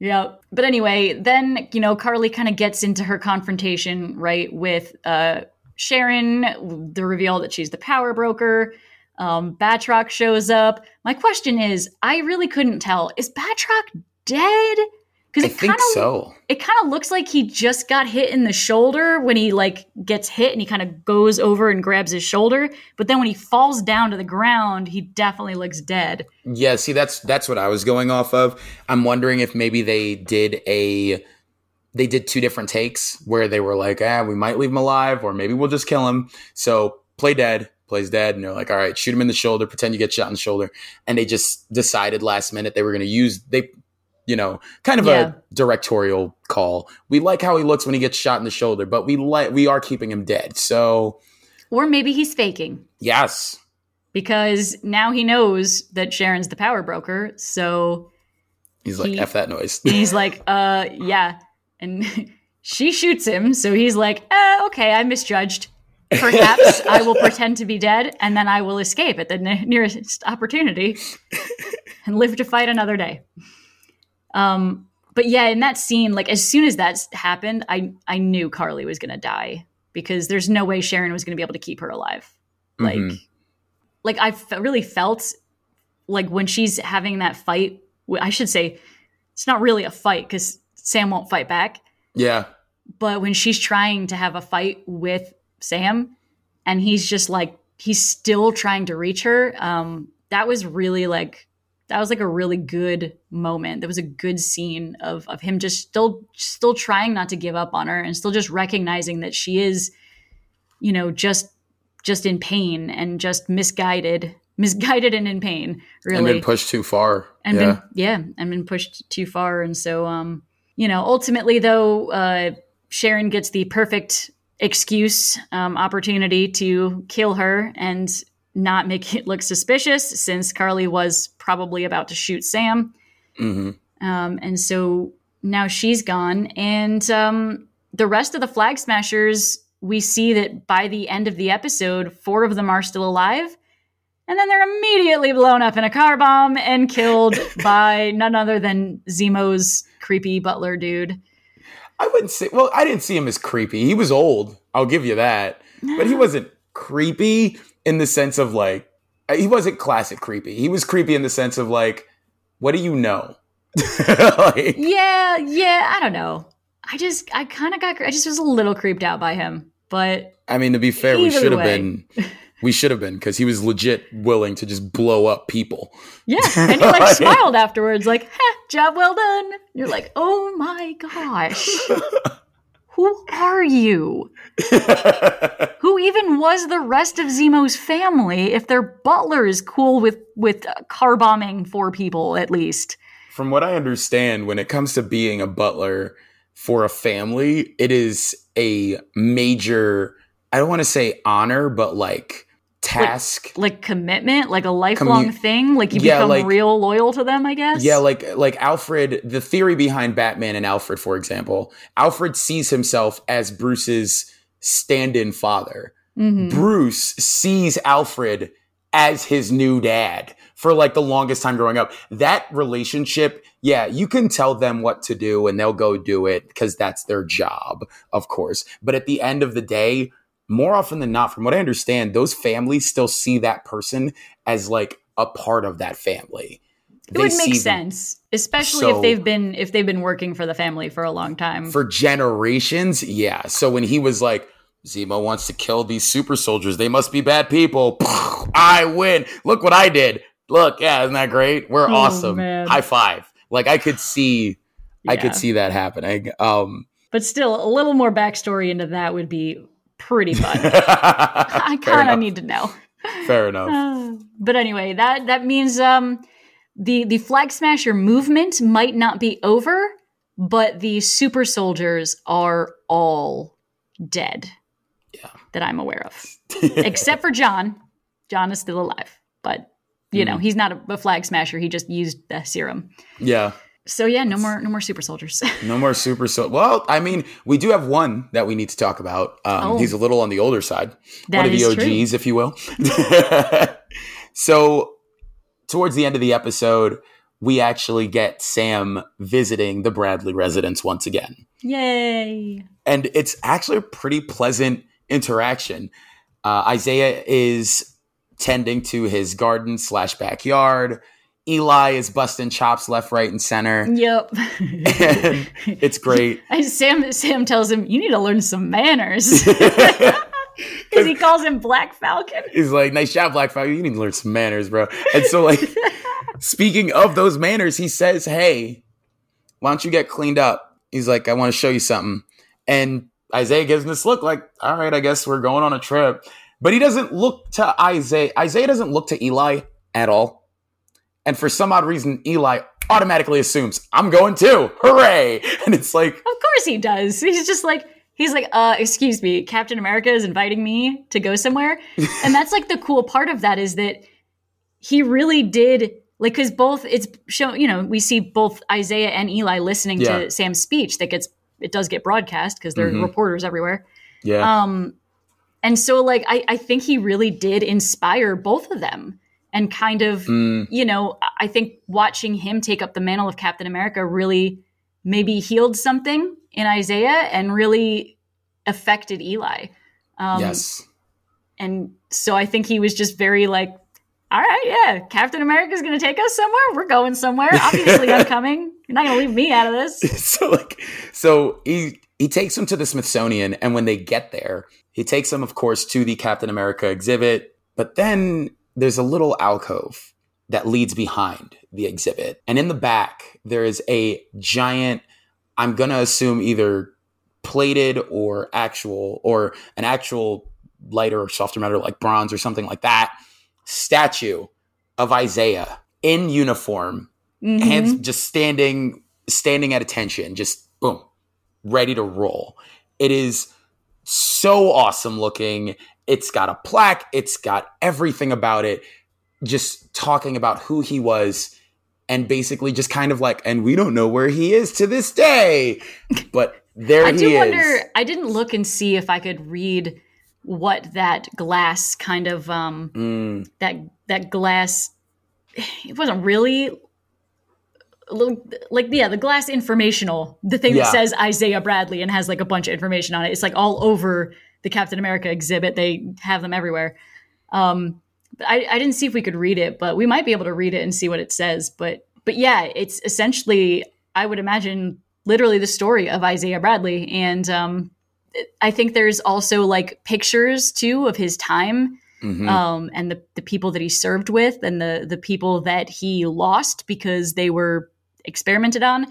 Yeah. But anyway, then, you know, Karli kind of gets into her confrontation, right, with uh, Sharon, the reveal that she's the power broker. Um, Batroc shows up. My question is I really couldn't tell. Is Batroc dead? I Because it think kind of so. it kind of looks like he just got hit in the shoulder when he like gets hit and he kind of goes over and grabs his shoulder. But then when he falls down to the ground, he definitely looks dead. Yeah, see that's that's what I was going off of. I'm wondering if maybe they did a they did two different takes where they were like, ah, we might leave him alive, or maybe we'll just kill him. So play dead, plays dead, and they're like, all right, shoot him in the shoulder, pretend you get shot in the shoulder. And they just decided last minute they were gonna use they you know, kind of Yeah. a directorial call. We like how he looks when he gets shot in the shoulder, but we like we are keeping him dead. So Or maybe he's faking. yes. because now he knows that Sharon's the power broker. So He's like, He- F that noise. [laughs] he's like, uh, yeah. And [laughs] she shoots him. So he's like, uh, okay, I misjudged. Perhaps [laughs] I will pretend to be dead and then I will escape at the ne- nearest opportunity and live to fight another day. Um, but yeah, in that scene, like as soon as that happened, I I knew Karli was gonna die because there's no way Sharon was gonna be able to keep her alive. Like, Mhm. like I really felt like when she's having that fight. I should say it's not really a fight because Sam won't fight back. Yeah. But when she's trying to have a fight with Sam, and he's just like he's still trying to reach her, um, that was really like that was like a really good moment. That was a good scene of of him just still still trying not to give up on her and still just recognizing that she is, you know, just just in pain and just misguided, [laughs] misguided and in pain, really. And been pushed too far. And yeah. been yeah, and been pushed too far. And so um, you know, ultimately though, uh Sharon gets the perfect excuse, um, opportunity to kill her and not make it look suspicious since Karli was probably about to shoot Sam. hmm Um, and so now she's gone. And um, the rest of the Flag Smashers, we see that by the end of the episode, four of them are still alive. And then they're immediately blown up in a car bomb and killed [laughs] by none other than Zemo's creepy butler dude. I wouldn't say. Well, I didn't see him as creepy. He was old. I'll give you that. But he wasn't creepy in the sense of like he wasn't classic creepy. He was creepy in the sense of like, what do you know? [laughs] like, Yeah, yeah, I don't know. I just, I kind of got, I just was a little creeped out by him. But I mean, to be fair, we should have been. We should have been because he was legit willing to just blow up people. yeah, [laughs] and he like smiled afterwards, like, "Heh, job well done. You're like, oh my gosh, [laughs] who are you? [laughs] Who even was the rest of Zemo's family if their butler is cool with with car bombing four people at least? From what I understand, when it comes to being a butler for a family, it is a major, I don't want to say honor, but like task. Like commitment, like a lifelong Commu- thing. Like you Yeah, become like- real loyal to them, I guess. Yeah, like like Alfred, the theory behind Batman and Alfred, for example, Alfred sees himself as Bruce's stand-in father. Mhm. Bruce sees Alfred as his new dad for like the longest time growing up. That relationship, yeah, you can tell them what to do and they'll go do it because that's their job, of course. But at the end of the day, more often than not, from what I understand, those families still see that person as like a part of that family. It would make them sense, especially So- if they've been if they've been working for the family for a long time. for generations. Yeah. So when he was like, Zemo wants to kill these super soldiers, they must be bad people. [laughs] I win. Look what I did. Look, yeah, isn't that great? We're Oh, awesome. man. High five. Like I could see, I could see that happening. Um, but still, a little more backstory into that would be pretty [laughs] fun. I kind of need to know. Fair enough. Uh, [sighs] but anyway, that that means um, the the flag smasher movement might not be over, but the super soldiers are all dead. Yeah. that I'm aware of, [laughs] except for John. John is still alive, but you know Mhm. he's not a, a flag smasher. He just used the serum. yeah. So yeah, no more no more super soldiers. [laughs] No more super so well, I mean, we do have one that we need to talk about. Um, Oh. he's a little on the older side. That one of the is true. OGs, if you will. [laughs] so, towards the end of the episode, we actually get Sam visiting the Bradley residence once again. Yay! And it's actually a pretty pleasant interaction. Uh, Isaiah is tending to his garden slash backyard. Eli is busting chops left, right, and center. Yep. And [laughs] [laughs] it's great. And Sam Sam tells him, "You need to learn some manners," [laughs] because he calls him Black Falcon. He's like, nice job, Black Falcon. You need to learn some manners, bro. And so, like, speaking of those manners, he says, Hey, why don't you get cleaned up? He's like, I want to show you something. And Isaiah gives him this look like, All right, I guess we're going on a trip. But he doesn't look to Isaiah. Isaiah doesn't look to Eli at all. And for some odd reason, Eli automatically assumes, I'm going too. Hooray. [laughs] And it's like, Of course he does. He's just like he's like, uh, excuse me, Captain America is inviting me to go somewhere. [laughs] and that's like the cool part of that is that he really did like because both it's shown, you know, we see both Isaiah and Eli listening Yeah. to Sam's speech that gets it does get broadcast because there are Mhm. reporters everywhere. yeah. Um, and so like I, I think he really did inspire both of them and kind of Mm, you know I think watching him take up the mantle of Captain America really maybe healed something in Isaiah and really affected Eli. Um, yes. and so I think he was just very like, all right, yeah, Captain America's going to take us somewhere. We're going somewhere. [laughs] Obviously, I'm coming. You're not going to leave me out of this. [laughs] so like so he he takes them to the Smithsonian and when they get there, he takes them of course to the Captain America exhibit, but then there's a little alcove that leads behind the exhibit. And in the back there is a giant I'm going to assume either plated or actual or an actual lighter or softer matter like bronze or something like that. Statue of Isaiah in uniform, Mhm. hands just standing standing at attention, just boom, ready to roll. It is so awesome looking. It's got a plaque, it's got everything about it, just talking about who he was and basically just kind of like, and we don't know where he is to this day. [laughs] But there I he do is. wonder. I didn't look and see if I could read what that glass kind of um Mm, that that glass. It wasn't really like yeah the glass informational the thing Yeah. that says Isaiah Bradley and has like a bunch of information on it. It's like all over the Captain America exhibit. They have them everywhere. Um, but I, I didn't see if we could read it, but we might be able to read it and see what it says. But but yeah, it's essentially I would imagine literally the story of Isaiah Bradley, and um, I think there's also like pictures too of his time mhm. um, and the, the people that he served with and the the people that he lost because they were experimented on.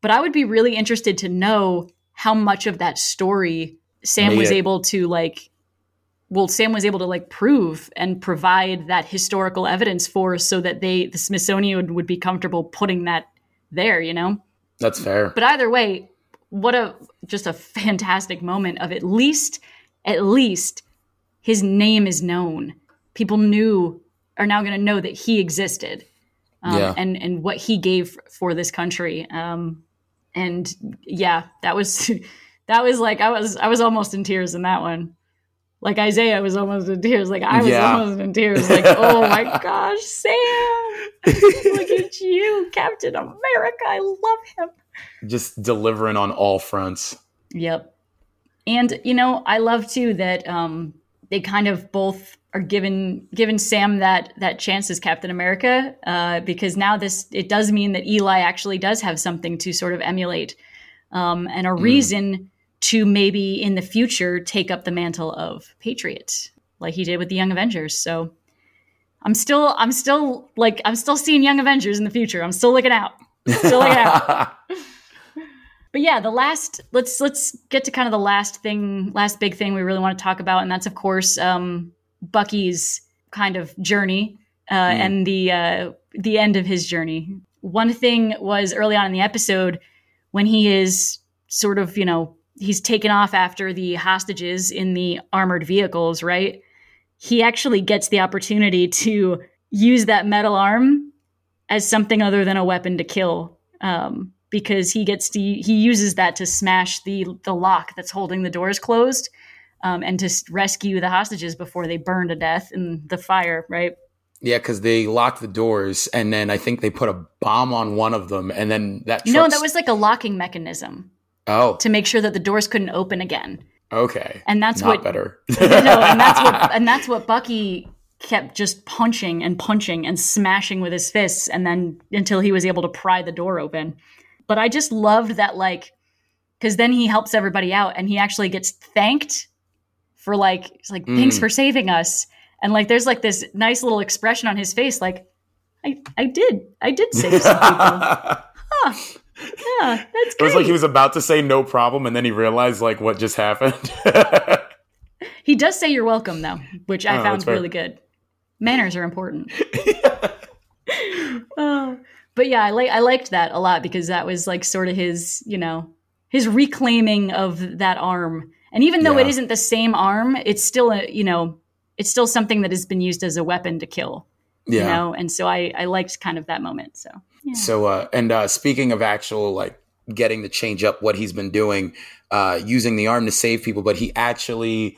But I would be really interested to know how much of that story Sam Made was it. able to like well Sam was able to like prove and provide that historical evidence for so that they the Smithsonian would, would be comfortable putting that there, you know? That's fair. But either way, what a just a fantastic moment of at least at least his name is known. People knew are now going to know that he existed, um, Yeah. and and what he gave for this country. Um, and yeah, that was [laughs] that was like I was I was almost in tears in that one. Like Isaiah was almost in tears. Like I was Yeah. almost in tears. Like oh my [laughs] gosh, Sam, look at you, Captain America. I love him. Just delivering on all fronts. Yep. And you know, I love too that um they kind of both are given given Sam that that chance as Captain America uh, because now this it does mean that Eli actually does have something to sort of emulate um, and a reason to maybe in the future take up the mantle of Patriot like he did with the Young Avengers. So I'm still I'm still like I'm still seeing Young Avengers in the future. I'm still looking out. Still looking out. [laughs] But yeah, the last let's let's get to kind of the last thing, last big thing we really want to talk about, and that's of course um, Bucky's kind of journey uh, and the uh, the end of his journey. One thing was early on in the episode when he is sort of you know he's taken off after the hostages in the armored vehicles, right? He actually gets the opportunity to use that metal arm as something other than a weapon to kill. Um, because he gets to he uses that to smash the the lock that's holding the doors closed um, and to rescue the hostages before they burn to death in the fire right yeah, because they locked the doors, and then I think they put a bomb on one of them, and then that. no that was like a locking mechanism oh. to make sure that the doors couldn't open again. Okay, and that's not what better. [laughs] no, and that's what [laughs] and that's what bucky kept just punching and punching and smashing with his fists and then until he was able to pry the door open. But i just loved that like because then he helps everybody out and he actually gets thanked for like like thanks Mm. for saving us. And like there's like this nice little expression on his face like i i did i did save some people. [laughs] It yeah that's great It was like he was about to say no problem, and then he realized like what just happened. [laughs] He does say you're welcome though, which I Oh, found really good. Manners are important. Uh, [laughs] [laughs] but yeah, I like I liked that a lot because that was like sort of his, you know, his reclaiming of that arm. And even though it Yeah. isn't the same arm, it's still a, you know, it's still something that has been used as a weapon to kill. Yeah. You know, and so I I liked kind of that moment. So yeah. So, uh, and uh, speaking of actual like getting to change up what he's been doing, uh, using the arm to save people, but he actually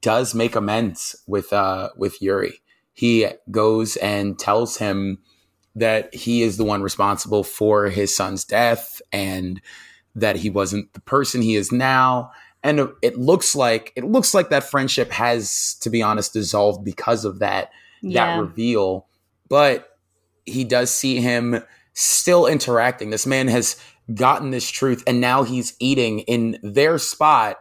does make amends with uh, with Yori. He goes and tells him that he is the one responsible for his son's death and that he wasn't the person he is now. And it looks like it looks like that friendship has, to be honest, dissolved because of that that reveal. But he does see him still interacting. This man has gotten this truth, and now he's eating in their spot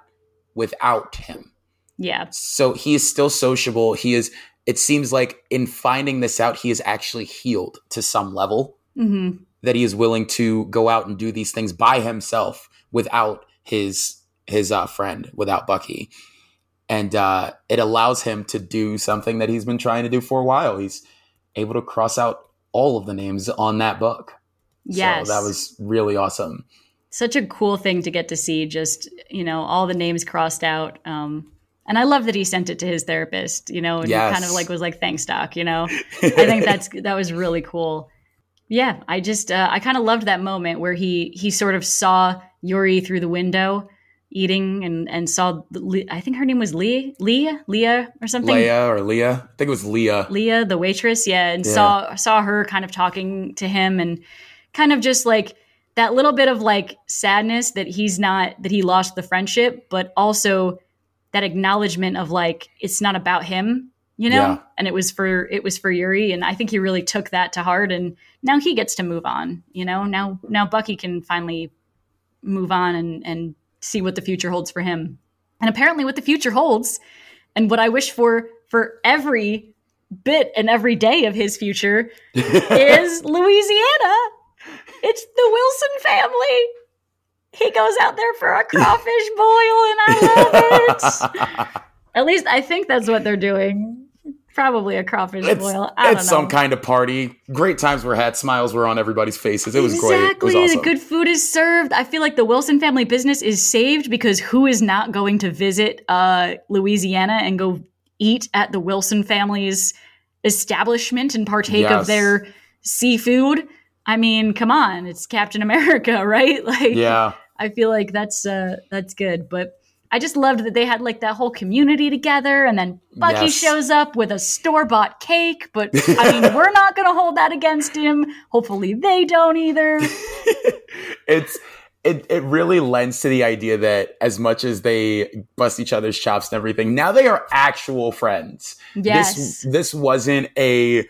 without him. yeah. So he is still sociable. He is, it seems like in finding this out, he is actually healed to some level hmm that he is willing to go out and do these things by himself without his his uh, friend, without Bucky. and uh, it allows him to do something that he's been trying to do for a while. He's able to cross out all of the names on that book. Yes. So that was really awesome. Such a cool thing to get to see, just, you know, all the names crossed out. Um, and I love that he sent it to his therapist, you know, and Yes. kind of like was like, thanks, doc, you know. [laughs] I think that's that was really cool. Yeah, I just uh, I kind of loved that moment where he he sort of saw Yori through the window eating and and saw I think her name was Leah Leah Leah or something Leia or Leah. I think it was Leah. Leah, the waitress, yeah, and Yeah. saw saw her kind of talking to him and kind of just like that little bit of like sadness that he's not that he lost the friendship, but also that acknowledgement of like it's not about him, you know? Yeah. And it was for it was for Yori and I think he really took that to heart and now he gets to move on, you know? Now now Bucky can finally move on and and see what the future holds for him. And apparently what the future holds and what I wish for for every bit and every day of his future [laughs] is Louisiana. It's the Wilson family. He goes out there for a crawfish boil, and I love it. [laughs] At least I think that's what they're doing. Probably a crawfish it's boil. I don't it's some kind of party. Great times were had. Smiles were on everybody's faces. It was exactly. great. Was awesome. The good food is served. I feel like the Wilson family business is saved because who is not going to visit uh, Louisiana and go eat at the Wilson family's establishment and partake Yes. of their seafood? I mean, come on, it's Captain America, [laughs] right? Like, yeah. I feel like that's uh, that's good. But I just loved that they had like that whole community together, and then Bucky Yes. shows up with a store bought cake. But [laughs] I mean, we're not going to hold that against him. Hopefully, they don't either. [laughs] it's it, it really lends to the idea that as much as they bust each other's chops and everything, now they are actual friends. Yes. This this wasn't a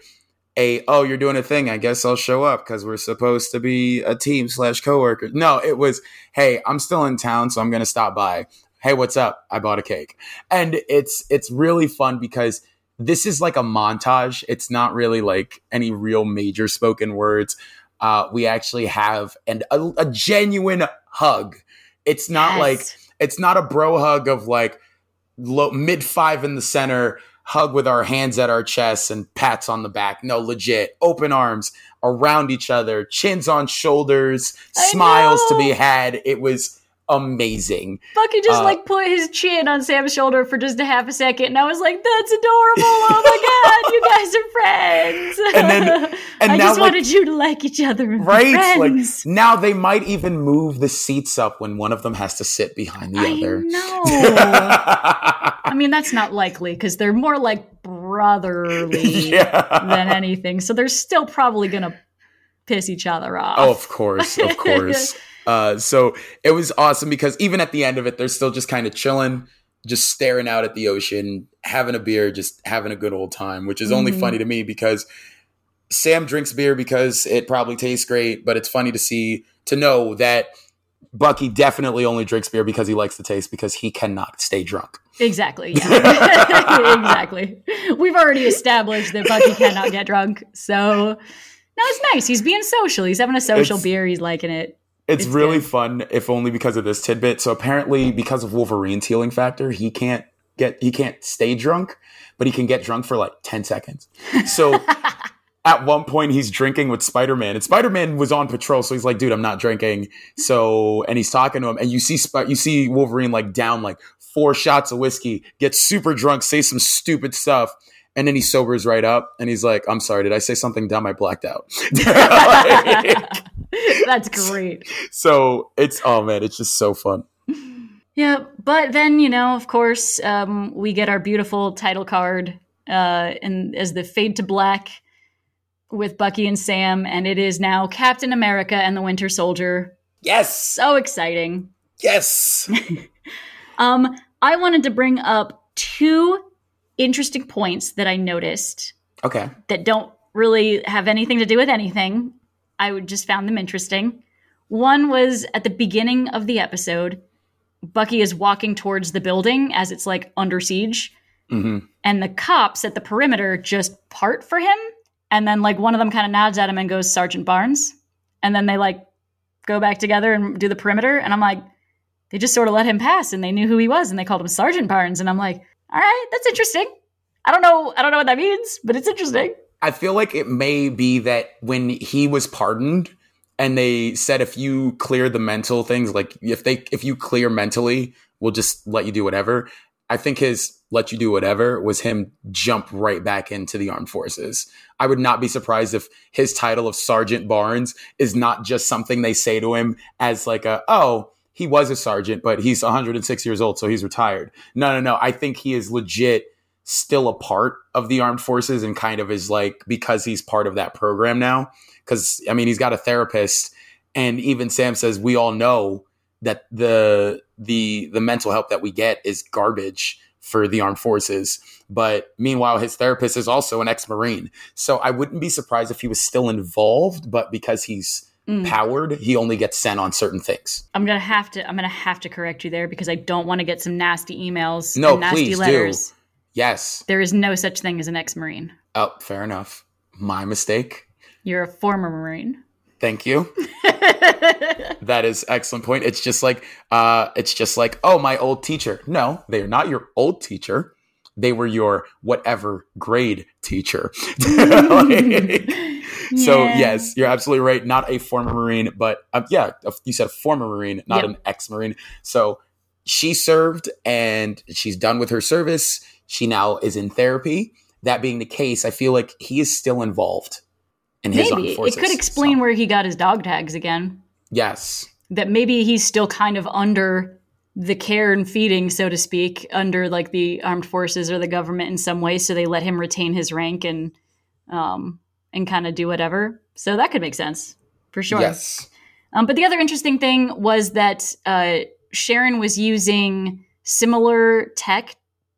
a oh you're doing a thing. I guess I'll show up because we're supposed to be a team slash coworker. No, it was hey I'm still in town, so I'm gonna stop by. Hey, what's up? I bought a cake, and it's it's really fun because this is like a montage. It's not really like any real major spoken words. Uh, we actually have and a, a genuine hug. It's not Yes. like it's not a bro hug of like low, mid five in the center, hug with our hands at our chests and pats on the back. No, legit, open arms around each other, chins on shoulders, I smiles to be had. It was amazing. Bucky just Uh, like put his chin on Sam's shoulder for just a half a second, and I was like, "That's adorable! Oh my [laughs] god, you guys are friends!" And then- [laughs] and I now, just like- wanted you to like each other, Right? Like now they might even move the seats up when one of them has to sit behind the I other. No, [laughs] I mean, that's not likely because they're more like brotherly yeah. than anything. So they're still probably gonna piss each other off. Oh, of course, of [laughs] course. uh, so it was awesome because even at the end of it, they're still just kind of chilling, just staring out at the ocean, having a beer, just having a good old time, which is only Mhm. funny to me because Sam drinks beer because it probably tastes great, but it's funny to see to know that Bucky definitely only drinks beer because he likes the taste because he cannot stay drunk. Exactly. yeah. [laughs] [laughs] exactly. We've already established that Bucky cannot get drunk. So no, it's nice. He's being social. He's having a social It's- beer. He's liking it. It's, It's really good. fun, if only because of this tidbit. So apparently, because of Wolverine's healing factor, he can't get he can't stay drunk, but he can get drunk for like ten seconds. So [laughs] at one point, he's drinking with Spider Man, and Spider Man was on patrol, so he's like, "Dude, I'm not drinking." So and he's talking to him, and you see Sp- you see Wolverine like down like four shots of whiskey, get super drunk, say some stupid stuff. And then he sobers right up and he's like, I'm sorry, did I say something dumb? I blacked out. Like, [laughs] [laughs] That's great. so it's oh man, it's just so fun. Yeah, but then you know, of course, um, we get our beautiful title card, uh, and as the fade to black with Bucky and Sam, and it is now Captain America and the Winter Soldier. Yes, So exciting! yes. [laughs] Um, I wanted to bring up two interesting points that I noticed Okay. that don't really have anything to do with anything. I would just found them interesting. One was at the beginning of the episode, Bucky is walking towards the building as it's like under siege, hmm and the cops at the perimeter just part for him. And then like one of them kind of nods at him and goes, Sergeant Barnes. And then they like go back together and do the perimeter. And I'm like, they just sort of let him pass and they knew who he was and they called him Sergeant Barnes. And I'm like, all right, that's interesting. I don't know, I don't know what that means, but it's interesting. I feel like it may be that when he was pardoned and they said if you clear the mental things, like if they if you clear mentally, we'll just let you do whatever. I think his let you do whatever was him jump right back into the armed forces. I would not be surprised if his title of Sergeant Barnes is not just something they say to him as like a, oh, he was a sergeant, but he's 106 years old, so he's retired. No, no, no. I think he is legit still a part of the armed forces and kind of is like because he's part of that program now. Cause I mean, he's got a therapist and even Sam says we all know that the the the mental help that we get is garbage for the armed forces. But meanwhile, his therapist is also an ex-marine. So I wouldn't be surprised if he was still involved, but because he's mm. powered, he only gets sent on certain things. I'm gonna have to I'm gonna have to correct you there because I don't want to get some nasty emails no, nasty please letters. Do. Yes. There is no such thing as an ex-marine. Oh, fair enough. My mistake. You're a former marine. Thank you. [laughs] that is excellent point. It's just like uh it's just like, oh, my old teacher. No, they are not your old teacher. They were your whatever grade teacher. [laughs] like, [laughs] so yes, you're absolutely right. Not a former Marine, but uh, yeah, you said a former Marine, not yep. an ex-Marine. So she served and she's done with her service. She now is in therapy. That being the case, I feel like he is still involved in his maybe it could explain so. where he got his dog tags again. Yes, that maybe he's still kind of under the care and feeding, so to speak, under like the armed forces or the government in some way. So they let him retain his rank and um and kind of do whatever. So that could make sense for sure. Yes. Um, but the other interesting thing was that uh, Sharon was using similar tech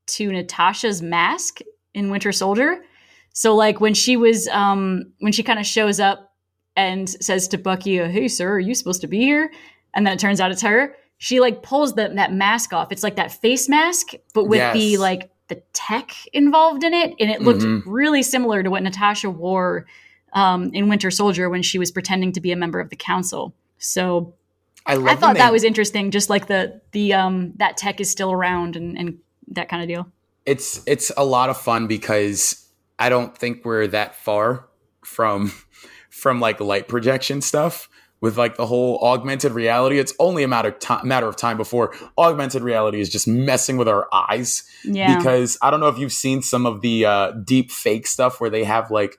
to Natasha's mask in Winter Soldier. So like when she was um when she kind of shows up and says to Bucky, "Hey sir, are you supposed to be here?" and then it turns out it's her. She like pulls the, that mask off. It's like that face mask, but with yes. the like the tech involved in it, and it looked mm-hmm. really similar to what Natasha wore um, in Winter Soldier when she was pretending to be a member of the council. So I, I thought that was interesting. Just like the the um, that tech is still around and, and that kind of deal. It's it's a lot of fun because I don't think we're that far from [laughs] from like light projection stuff with like the whole augmented reality. It's only a matter time, matter of time before augmented reality is just messing with our eyes. Yeah. Because I don't know if you've seen some of the uh, deep fake stuff where they have like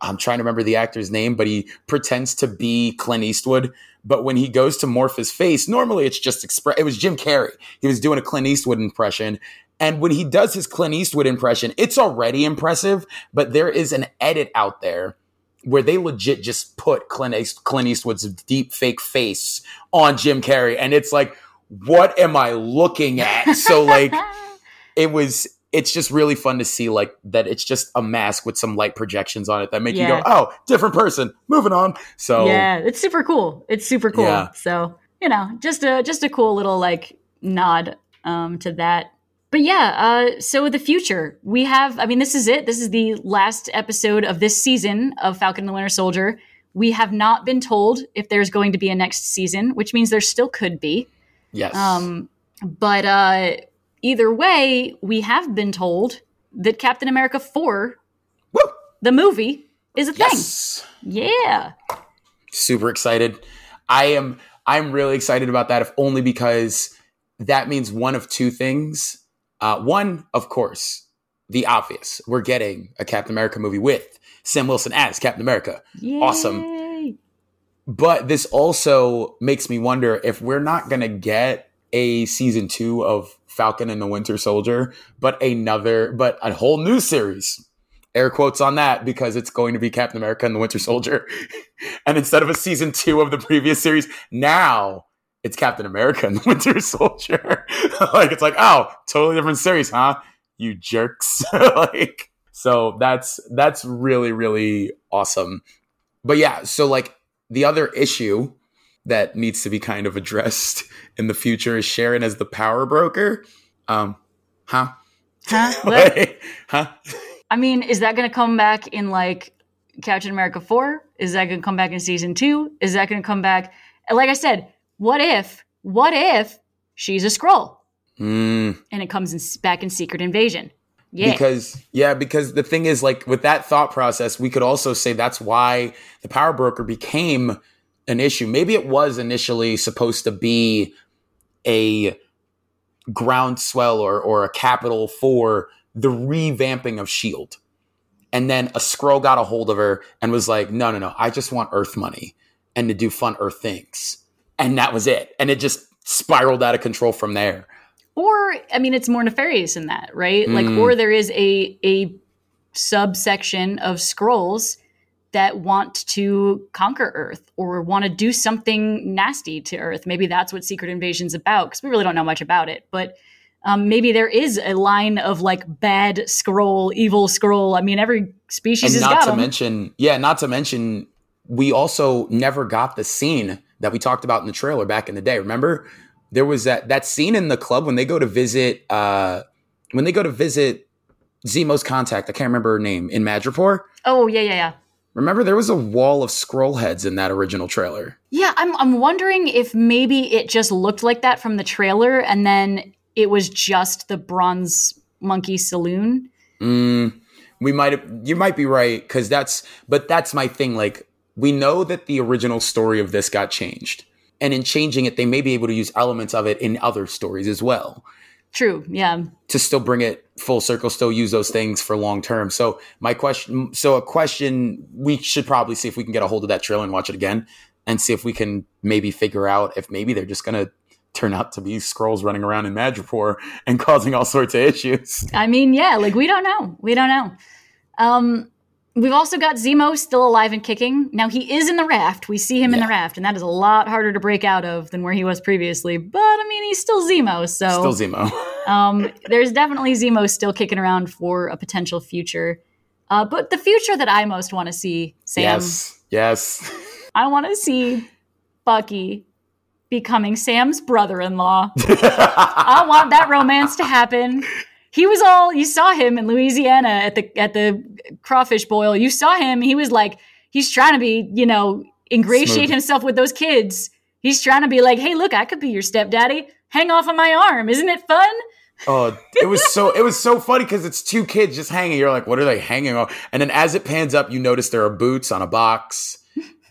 I'm trying to remember the actor's name, but he pretends to be Clint Eastwood. But when he goes to morph his face, normally it's just express. It was Jim Carrey. He was doing a Clint Eastwood impression, and when he does his Clint Eastwood impression, it's already impressive, but there is an edit out there where they legit just put Clint, Clint Eastwood's deep fake face on Jim Carrey. And it's like, what am I looking at? So, like, [laughs] it was, it's just really fun to see, like, that it's just a mask with some light projections on it that make yeah. you go, oh, different person, moving on. So, yeah, it's super cool. It's super cool. Yeah. So, you know, just a, just a cool little, like, nod um, to that but yeah, uh, so the future we have. I mean, this is it. This is the last episode of this season of Falcon and the Winter Soldier. We have not been told if there's going to be a next season, which means there still could be. Yes. Um, but uh, either way, we have been told that Captain America Four, Woo! the movie, is a yes. thing. Yeah. Super excited. I am. I'm really excited about that, if only because that means one of two things uh, one, of course, the obvious. We're getting a Captain America movie with Sam Wilson as Captain America. Yay. Awesome. But this also makes me wonder if we're not going to get a season two of Falcon and the Winter Soldier, but another, but a whole new series. Air quotes on that because it's going to be Captain America and the Winter Soldier. [laughs] and instead of a season two of the previous series, now it's Captain America and the [laughs] Winter Soldier. [laughs] like it's like, oh, totally different series, huh? You jerks. [laughs] like so that's that's really really awesome. But yeah, so like the other issue that needs to be kind of addressed in the future is Sharon as the power broker. Um, huh? Huh? like, huh? I mean, is that going to come back in like Captain America 4? Is that going to come back in season 2? Is that going to come back like I said, what if, what if she's a Skrull? Mm, and it comes in, back in Secret Invasion. Yeah, Because yeah, because the thing is, like with that thought process, we could also say that's why the power broker became an issue. Maybe it was initially supposed to be a groundswell or or a capital for the revamping of Shield. And then a Skrull got a hold of her and was like, no, no, no, I just want Earth money and to do fun Earth things. And that was it. And it just spiraled out of control from there. or I mean, it's more nefarious than that, right? Like, Mm. or there is a a subsection of Skrulls that want to conquer Earth or want to do something nasty to Earth. Maybe that's what Secret Invasion's about because we really don't know much about it. But um, maybe there is a line of like bad Skrull, evil Skrull. I mean, every species and has not got to them. mention, yeah, not to mention, we also never got the scene that we talked about in the trailer back in the day. Remember, there was that that scene in the club when they go to visit, uh, when they go to visit Zemo's contact. I can't remember her name in Madripoor. oh yeah, yeah, yeah. Remember, there was a wall of Skrull heads in that original trailer. Yeah, I'm I'm wondering if maybe it just looked like that from the trailer and then it was just the bronze monkey saloon. Mm, we might have. You might be right because that's. But that's my thing. Like we know that the original story of this got changed, and in changing it, they may be able to use elements of it in other stories as well True. Yeah. to still bring it full circle. Still use those things for long term. So my question. So a question we should probably see if we can get a hold of that trailer and watch it again, and see if we can maybe figure out if maybe they're just gonna turn out to be Skrulls running around in Madripoor and [laughs] causing all sorts of issues. I mean, yeah, like we don't know. We don't know. Um we've also got Zemo still alive and kicking. Now he is in the raft. We see him in the raft and that is a lot harder to break out of than where he was previously. But I mean, he's still Zemo, so Still Zemo. [laughs] [laughs] um, there's definitely Zemo still kicking around for a potential future. Uh, but the future that I most want to see, Sam, Yes. Yes. [laughs] I want to see Bucky becoming Sam's brother-in-law. I want that romance to happen. He was all you saw him in Louisiana at the at the crawfish boil. You saw him. He was like he's trying to be, you know, ingratiate Smooth. himself with those kids. He's trying to be like, "Hey, look, I could be your stepdaddy. Hang off of my arm. Isn't it fun?" Oh, it was so it was so funny because it's two kids just hanging. You're like, what are they hanging on? And then as it pans up, you notice there are boots on a box,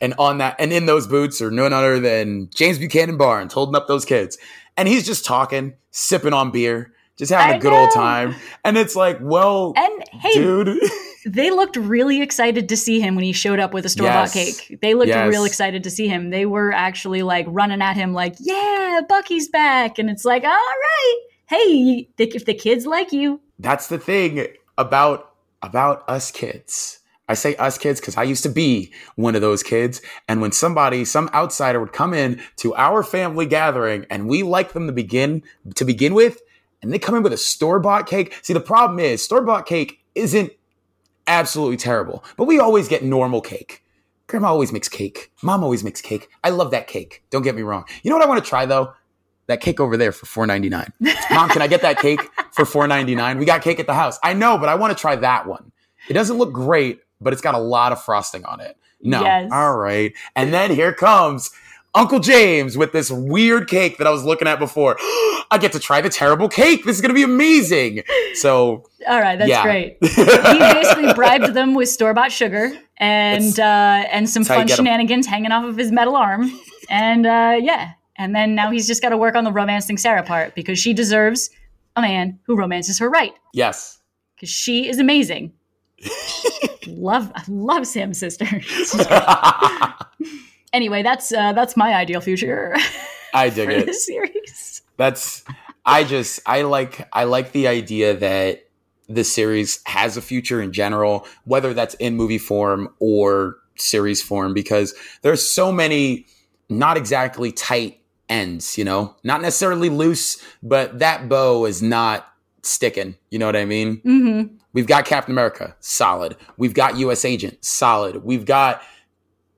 and on that, and in those boots are none other than James Buchanan Barnes holding up those kids, and he's just talking, sipping on beer, just having I a good old time. And it's like, well, And hey, dude, [laughs] they looked really excited to see him when he showed up with a store bought Yes. cake. They looked Yes. real excited to see him. They were actually like running at him, like, "Yeah, Bucky's back!" And it's like, "All right, hey, if the kids like you, that's the thing about about us kids. I say us kids because I used to be one of those kids. And when somebody, some outsider would come in to our family gathering and we like them to begin to begin with, and they come in with a store-bought cake. See, the problem is store-bought cake isn't absolutely terrible, but we always get normal cake. Grandma always makes cake. Mom always makes cake. I love that cake. Don't get me wrong. You know what I want to try though? That cake over there for four ninety nine. [laughs] Mom, can I get that cake for four ninety nine? We got cake at the house. I know, but I want to try that one. It doesn't look great, but it's got a lot of frosting on it. No. Yes. All right. And then here comes Uncle James with this weird cake that I was looking at before. [gasps] I get to try the terrible cake. This is going to be amazing. So, all right, that's Yeah. great." [laughs] he basically bribed them with store bought sugar and uh, and some fun shenanigans hanging off of his metal arm, and uh, yeah, and then now he's just got to work on the romancing Sarah part because she deserves a man who romances her right. yes. because she is amazing. [laughs] love love Sam sister. [laughs] anyway, that's uh, that's my ideal future [laughs] I dig for it. this series. That's I just I like I like the idea that the series has a future in general, whether that's in movie form or series form, because there's so many not exactly tight ends, you know, not necessarily loose, but that bow is not sticking. You know what I mean? hmm We've got Captain America, solid. We've got U.S. Agent, solid. We've got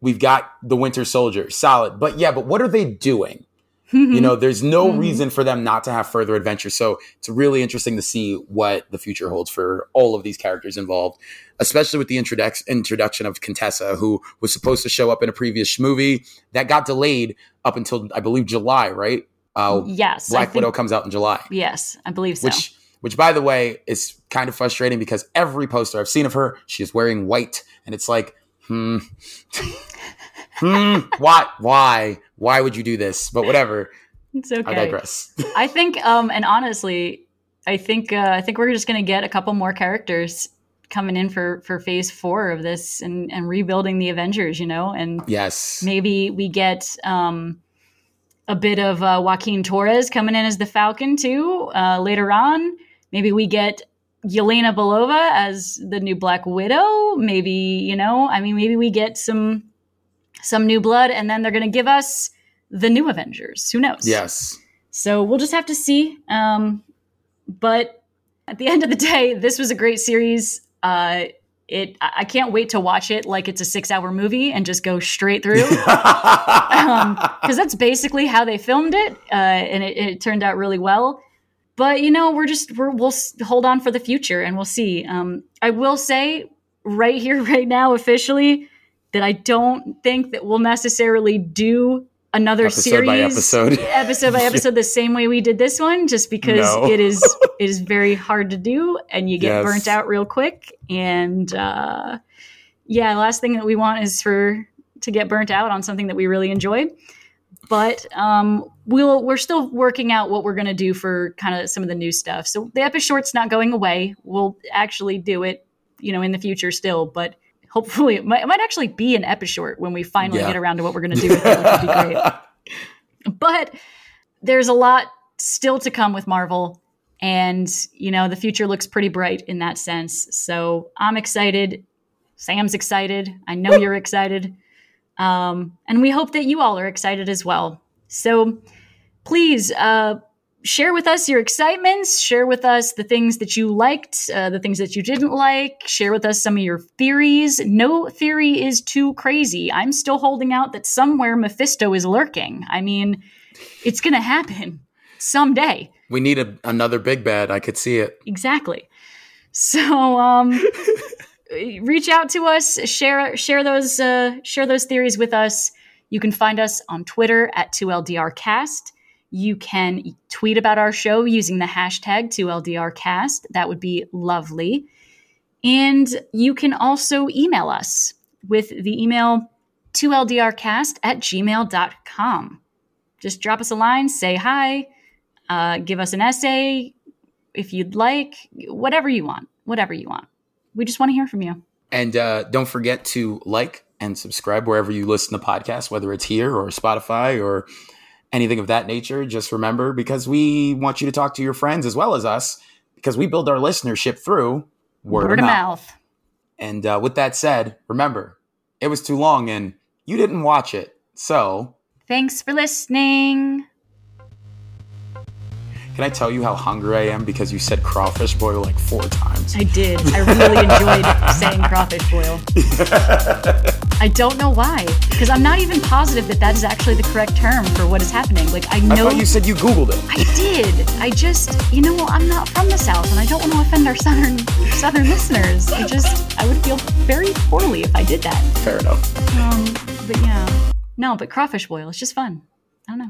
we've got the Winter Soldier, solid. But yeah, but what are they doing? You know, there's no [laughs] Mhm. reason for them not to have further adventure. So it's really interesting to see what the future holds for all of these characters involved, especially with the introduc- introduction of Contessa, who was supposed to show up in a previous movie that got delayed up until I believe July, right? Uh, yes, Black think- Widow comes out in July. Yes, I believe so. Which, which, by the way, is kind of frustrating because every poster I've seen of her, she is wearing white, and it's like, hmm, hmm, why, why, why would you do this? But whatever. it's okay. I digress. [laughs] I think, um, and honestly, I think uh, I think we're just gonna get a couple more characters coming in for for Phase Four of this and and rebuilding the Avengers. You know, and yes. maybe we get um, a bit of uh, Joaquin Torres coming in as the Falcon too uh, later on. Maybe we get Yelena Belova as the new Black Widow. Maybe you know, I mean, maybe we get some some new blood, and then they're gonna give us the new Avengers. Who knows? Yes. So we'll just have to see. Um, but at the end of the day, this was a great series. Uh, it I can't wait to watch it like it's a six hour movie and just go straight through [laughs] because that's basically how they filmed it, uh, and it, it turned out really well. But you know, we're just we're, we'll hold on for the future and we'll see. Um, I will say right here, [laughs] right now, officially, that I don't think that we'll necessarily do another Episode series by episode. [laughs] episode by episode the same way we did this one just because No. it is it is very hard to do and you get Yes. burnt out real quick and uh yeah the last thing that we want is for to get burnt out on something that we really enjoy but um we'll we're still working out what we're going to do for kind of some of the new stuff so the Epishort's not going away we'll actually do it you know in the future still but hopefully it might, it might actually be an Epishort when we finally Yeah. get around to what we're going to do with it would be great [laughs] but there's a lot still to come with Marvel. And, you know, the future looks pretty bright in that sense. So I'm excited. Sam's excited. I know you're excited. Um, and we hope that you all are excited as well. So please uh, share with us your excitements, share with us the things that you liked, uh, the things that you didn't like, share with us some of your theories. No theory is too crazy. I'm still holding out that somewhere Mephisto is lurking. I mean, it's going to happen someday. we need a, another big bad. I could see it. Exactly. So um [laughs] reach out to us, share share those uh share those theories with us. You can find us on Twitter at 2LDRcast. You can tweet about our show using the hashtag 2LDRcast. That would be lovely. And you can also email us with the email 2LDRcast at gmail.com. Just drop us a line, say hi, uh, give us an essay, if you'd like, whatever you want, whatever you want. We just want to hear from you. And uh, don't forget to like and subscribe wherever you listen to podcasts, whether it's here or Spotify or anything of that nature. Just remember, because we want you to talk to your friends as well as us, because we build our listenership through word, of mouth. And uh, with that said, remember, it was too long and you didn't watch it. So, Thanks for listening. can I tell you how hungry I am because you said crawfish boil like four times? I did. I really enjoyed [laughs] saying crawfish boil. [laughs] I don't know why, because I'm not even positive that that is actually the correct term for what is happening. Like I I know thought you said you Googled it. I did. I just, you know, I'm not from the South, and I don't want to offend our southern southern listeners. I just, I would feel very poorly if I did that. Fair enough. Um, but yeah, no, but crawfish boil It's just fun. I don't know.